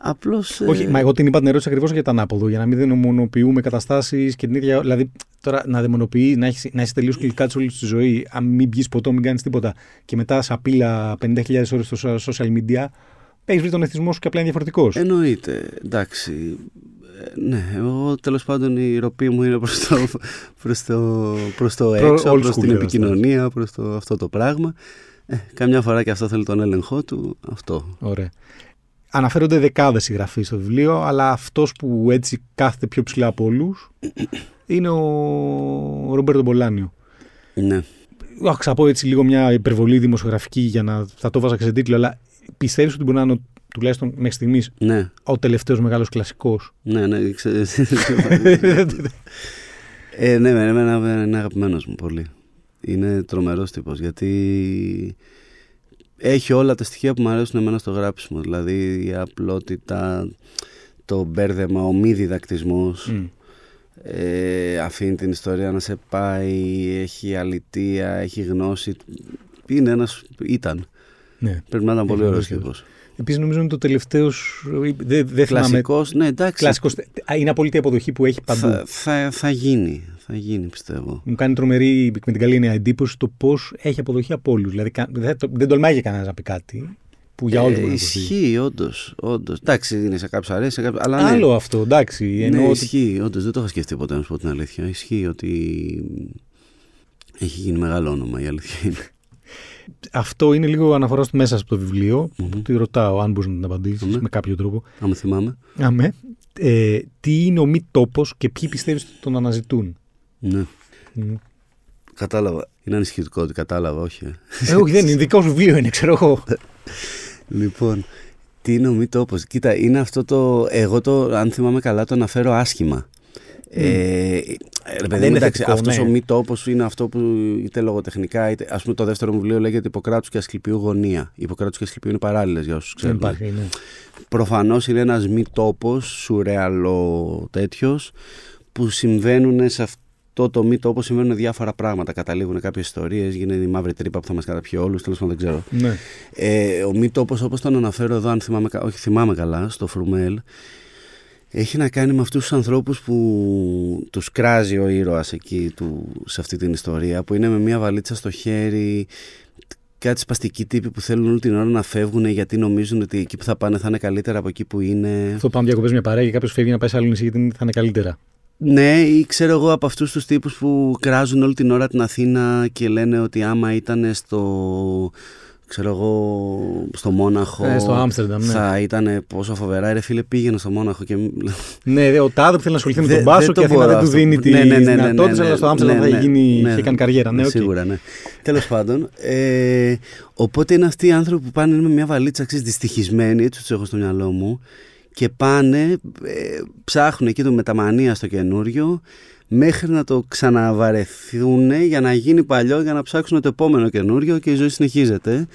Απλώς. Όχι, μα εγώ την είπα την ερώτηση ακριβώς για τα ανάποδο, για να μην δαιμονοποιούμε καταστάσεις και την ίδια. Δηλαδή, τώρα να δαιμονοποιείς, να έχει να έχεις τελείως κλικά όλη τη ζωή, αν μην πιεις ποτό, μην κάνεις τίποτα και μετά σε απείλα 50.000 ώρες στο social media, έχεις βρει τον εθισμό σου και απλά είναι διαφορετικός. Εννοείται. Εντάξει. Ε, Ναι, εγώ τέλος πάντων η ροπή μου είναι προς το, [laughs] προς το, προς το Προ- έξω, old προς school την καταστάσεις. επικοινωνία, προς το, αυτό το πράγμα. Ε, καμιά φορά και αυτό θέλει τον έλεγχό του, αυτό. Ωραία. Αναφέρονται δεκάδες συγγραφείς στο βιβλίο, αλλά αυτός που έτσι κάθεται πιο ψηλά από όλους [coughs] είναι ο Ρομπέρτο Μπολάνιο. Ναι. Αχ, θα πω έτσι λίγο μια υπερβολή δημοσιογραφική για να θα το βάζα και σε τίτλο, αλλά πιστεύεις ότι μπορεί να είναι ο τουλάχιστον μέχρι στιγμής, Ναι, ο τελευταίος μεγάλος κλασικός. ναι, ναι. ξε- [laughs] ε, ναι, εμένα είναι αγαπημένος μου πολύ. Είναι τρομερός τύπος γιατί έχει όλα τα στοιχεία που μου αρέσουν εμένα στο γράψιμο. Δηλαδή η απλότητα, το μπέρδεμα, ο μη διδακτισμός, Μμ. ε, αφήνει την ιστορία να σε πάει, έχει αλητία, έχει γνώση. Είναι ένας, ήταν. Ναι. Πρέπει να ήταν πολύ Έχει ωραίος γνώση. τύπος. Επίσης νομίζω είναι το τελευταίο. Δεν δε θυμάμαι. Κλασικός, ναι εντάξει. Κλασικός, α, είναι απόλυτη αποδοχή που έχει παντού. Θα, θα, θα γίνει, θα γίνει πιστεύω. Μου κάνει τρομερή με την καλή έννοια εντύπωση το πώς έχει αποδοχή από όλους. Δηλαδή κα- δεν, το- δεν τολμάει και κανένας να πει κάτι που για όλους Ε, μπορεί να ισχύει. ισχύει, όντως. Όντως. Εντάξει, είναι σε κάποιους αρέσει, σε κάποιους... αλλά ναι. Άλλο αυτό, εντάξει. Ναι, Εννοώ ότι ισχύει, όντως δεν το είχα σκεφτεί ποτέ να σου πω την αλήθεια. Ισχύει ότι έχει γίνει μεγάλο όνομα η αλήθεια είναι. Αυτό είναι λίγο αναφορά στο μέσα από το βιβλίο. Μμμ. Που τη ρωτάω, αν μπορείς να την απαντήσεις Ναι. με κάποιο τρόπο. Αν θυμάμαι. Αμέ. Ε, τι είναι ο μη τόπος και ποιοι πιστεύεις ότι τον αναζητούν; Ναι. Μμ. Κατάλαβα. Είναι ανησυχητικό ότι κατάλαβα, όχι. ε. ε, όχι, δεν είναι. Δικό σου βιβλίο είναι, ξέρω εγώ. Λοιπόν, τι είναι ο μη τόπος; Κοίτα, είναι αυτό το. Εγώ το, αν θυμάμαι καλά, το αναφέρω άσχημα. Ε, ρε παιδί είναι μου, εντάξει, θετικό, αυτός ναι. ο μη τόπος είναι αυτό που είτε λογοτεχνικά, είτε. Α πούμε, το δεύτερο μου βιβλίο λέγεται Ιπποκράτου και Ασκληπίου Γωνία. Ιπποκράτου και Ασκληπίου είναι παράλληλες για όσους Δεν ξέρουν. υπάρχει. Ναι. Προφανώς είναι ένας μη τόπος, σουρεαλό τέτοιος, που συμβαίνουν σε αυτό το μη τόπο, συμβαίνουν διάφορα πράγματα. Καταλήγουν κάποιες ιστορίες, γίνεται η μαύρη τρύπα που θα μας καταπιεί όλους, τέλος πάντων δεν ξέρω. ναι. Ε, ο μη τόπος όπως τον αναφέρω εδώ, αν θυμάμαι, κα- όχι θυμάμαι καλά, στο Φρουμέλ, έχει να κάνει με αυτούς τους ανθρώπους που τους κράζει ο ήρωας εκεί του, σε αυτή την ιστορία, που είναι με μια βαλίτσα στο χέρι, κάτι σπαστικοί τύποι που θέλουν όλη την ώρα να φεύγουν γιατί νομίζουν ότι εκεί που θα πάνε θα είναι καλύτερα από εκεί που είναι. Αυτό πάμε διακοπές μια παρέα και κάποιος φεύγει να πάει σε άλλο νησί γιατί θα είναι καλύτερα. Ναι, ή ξέρω εγώ από αυτούς τους τύπους που κράζουν όλη την ώρα την Αθήνα και λένε ότι άμα ήταν στο, ξέρω εγώ, στο Μόναχο Ε, στο Άμστερνταμ, ναι. θα ήταν πόσο φοβερά. Ρε φίλε πήγαινε στο Μόναχο και... Ναι, δε, ο Τάδε που θέλει να ασχοληθεί με Δεν- τον Πάσο δεν και το η Αθήνα μπορώ δεν του αυτό. δίνει τι Ναι, ναι, ναι, ναι, ναι, δυνατότητες, ναι, αλλά στο Άμστερνταμ ναι, θα ναι, γίνει, ναι. είχε κάνει καριέρα. Ναι, οκ. Σίγουρα, ναι. Τέλος πάντων. Ε, οπότε είναι αυτοί οι άνθρωποι που πάνε με μια βαλίτσα ξέρεις, δυστυχισμένοι, έτσι τους έχω στο μυαλό μου, και πάνε, ε, ψάχνουν εκεί το μεταμανία στο καινούριο, μέχρι να το ξαναβαρεθούν για να γίνει παλιό, για να ψάξουν το επόμενο καινούριο και η ζωή συνεχίζεται.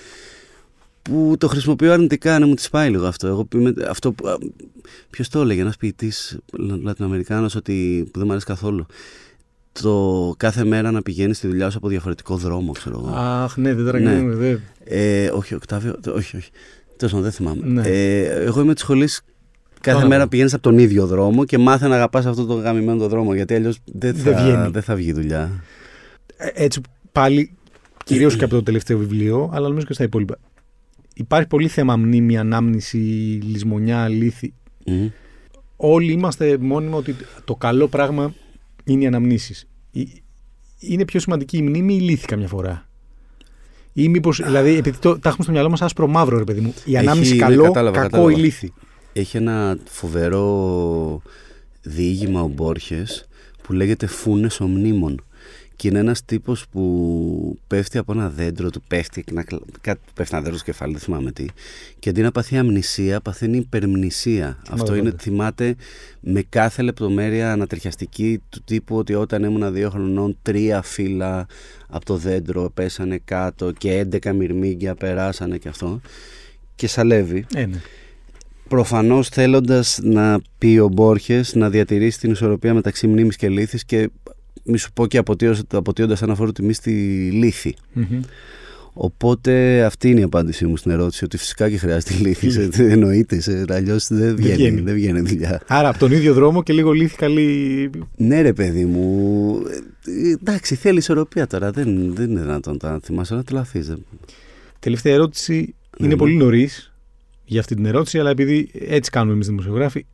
Που το χρησιμοποιώ αρνητικά, να μου τη πάει λίγο αυτό. Εγώ, είμαι, αυτό που, ποιος το έλεγε, ένας ποιητής Λατινοαμερικάνος ότι, που δεν μου αρέσει καθόλου. Το κάθε μέρα να πηγαίνεις στη δουλειά σου από διαφορετικό δρόμο, ξέρω εγώ. Αχ, ναι, δεν τώρα Ναι. ναι. δε. Ε, όχι, Οκτάβιο, το- όχι, όχι. Τέλος πάντων, δεν θυμάμαι. Ναι. Ε, εγώ είμαι της σχολής. Κάθε Τώρα μέρα πω. πηγαίνεις από τον ίδιο δρόμο και μάθε να αγαπάς αυτό το γαμημένο το δρόμο. Γιατί αλλιώς δεν, Δεν θα, βγαίνει. δεν θα βγει δουλειά. Ε, Έτσι πάλι, κυρίως και από το τελευταίο βιβλίο, αλλά νομίζω και στα υπόλοιπα. Υπάρχει πολύ θέμα μνήμη, ανάμνηση, λησμονιά, αλήθη. Μμ. Όλοι είμαστε μόνιμα ότι το καλό πράγμα είναι οι αναμνήσεις. Η- Είναι πιο σημαντική η μνήμη ή η λύθη καμιά φορά; Ή μήπως, δηλαδή, επειδή το, τα έχουμε στο μυαλό μας άσπρο μαύρο, ρε παιδί μου. Η Έχει- ανάμνηση ναι, καλό, κατάλαβα, κακό κατάλαβα. ή λύθη. Έχει ένα φοβερό διήγημα ο Μπόρχες που λέγεται Φούνες ομνήμων. Και είναι ένας τύπος που πέφτει από ένα δέντρο, του πέφτει, να, κλα- κάτι του πέφτει ένα δέντρο στο κεφάλι, δεν θυμάμαι τι. Και αντί να πάθει αμνησία, παθαίνει υπερμνησία. Αυτό είναι, τότε. θυμάται με κάθε λεπτομέρεια ανατριχιαστική του τύπου ότι όταν ήμουν δύο χρονών τρία φύλλα από το δέντρο πέσανε κάτω και 11 μυρμήγκια περάσανε και αυτό. Και σαλεύει. Ε, ναι. Προφανώς θέλοντας να πει ο Μπόρχες να διατηρήσει την ισορροπία μεταξύ μνήμης και λύθης και μη σου πω και αποτείως- αποτείοντας ένα φόρο τιμή στη λύθη. Μμμ. Οπότε αυτή είναι η απάντησή μου στην ερώτηση ότι φυσικά και χρειάζεται λύθη. σε- εννοείται, σε, αλλιώς δεν βγαίνει, βγαίνει. δεν βγαίνει δουλειά. Άρα από τον ίδιο δρόμο και λίγο λύθη καλή. Ναι ρε παιδί μου, ε, εντάξει θέλει ισορροπία τώρα, δεν, δεν είναι δυνατόν να θυμάσαι να τρελαθείς. δεν- Τελευταία ερώτηση. Ναι, είναι ναι. πολύ νωρίς για αυτή την ερώτηση, αλλά επειδή έτσι κάνουμε εμείς δημοσιογράφοι,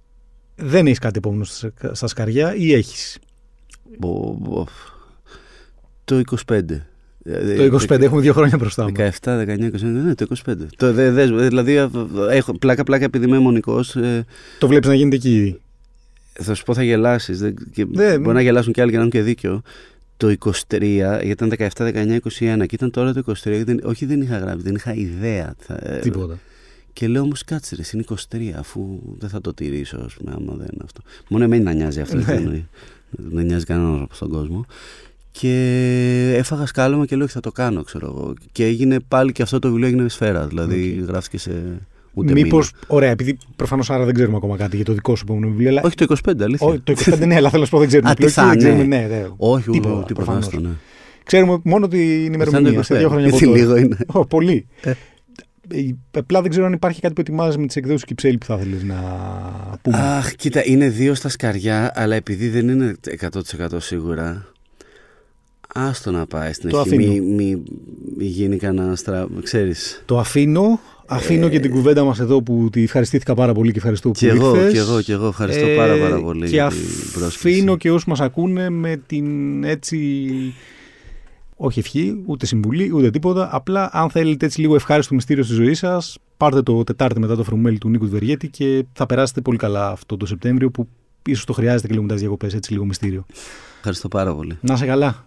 δεν έχεις κάτι επόμενο στα στα σκαριά ή έχεις; Μπο- μπο- Το 25. Το 25, έχουμε δύο χρόνια μπροστά μου. 17, 19, 20, ναι, το 25. Το, δε, δες, δηλαδή, έχω, πλάκα, πλάκα επειδή είμαι μονικός, ε, Το βλέπεις να γίνεται εκεί ήδη; θα σου πω θα γελάσεις. Δεν, και Ναι, μπορεί να γελάσουν και άλλοι και να έχουν και δίκιο. Το 23, γιατί ήταν 17, 19, 21 και ήταν τώρα το 23, δεν, όχι δεν είχα γράψει, δεν είχα ιδέα. Θα, ε, Τίποτα. Και λέω όμως κάτσε ρε, είναι 23, αφού δεν θα το τηρήσω, ας πούμε, άμα δεν είναι αυτό. Μόνο εμένα να νοιάζει αυτό, δεν εννοεί. Δεν νοιάζει κανέναν στον κόσμο. Και έφαγα σκάλωμα και λέω ότι θα το κάνω, ξέρω εγώ. Και έγινε πάλι και αυτό το βιβλίο έγινε σφαίρα. Δηλαδή okay. γράφτηκε σε ούτε Μήπως. Ωραία, επειδή προφανώς άρα δεν ξέρουμε ακόμα κάτι για το δικό σου επόμενο βιβλίο. Αλλά... Όχι το 25, αλήθεια. Όχι, το 25, ναι, αλλά θέλω να σου πω δεν ξέρουμε. Α, τι θα, δεν ναι. ξέρουμε, ναι, ναι. Όχι, τίποτα, τίποτα, τίποτα ναι. Ξέρουμε μόνο την ημερομηνία. Σε δύο χρόνια από τώρα. λίγο είναι. Oh, πολύ. Ε. Απλά δεν ξέρω αν υπάρχει κάτι που ετοιμάζεις με τις εκδόσεις Κυψέλη που θα ήθελε να πούμε. Αχ, κοίτα, είναι δύο στα σκαριά, αλλά επειδή δεν είναι 100% σίγουρα. Άστο να πάει στην το αρχή. Μη, μη, μη γίνει κανένα στρα... ξέρεις. Το αφήνω. Αφήνω ε... και την κουβέντα μας εδώ που τη ευχαριστήθηκα πάρα πολύ και ευχαριστώ που και εγώ, ήρθες. Και εγώ, και εγώ ευχαριστώ ε... πάρα πάρα πολύ Και αφήνω και όσους μας ακούνε με την έτσι όχι ευχή, ούτε συμβουλή, ούτε τίποτα. Απλά, αν θέλετε έτσι λίγο ευχάριστο μυστήριο στη ζωή σας, πάρτε το Τετάρτη μετά το φρομέλι του Νίκου Βεργέτη και θα περάσετε πολύ καλά αυτό το Σεπτέμβριο που ίσως το χρειάζεται και λίγο μετά τις διακοπές, έτσι λίγο μυστήριο. Ευχαριστώ πάρα πολύ. Να σε καλά.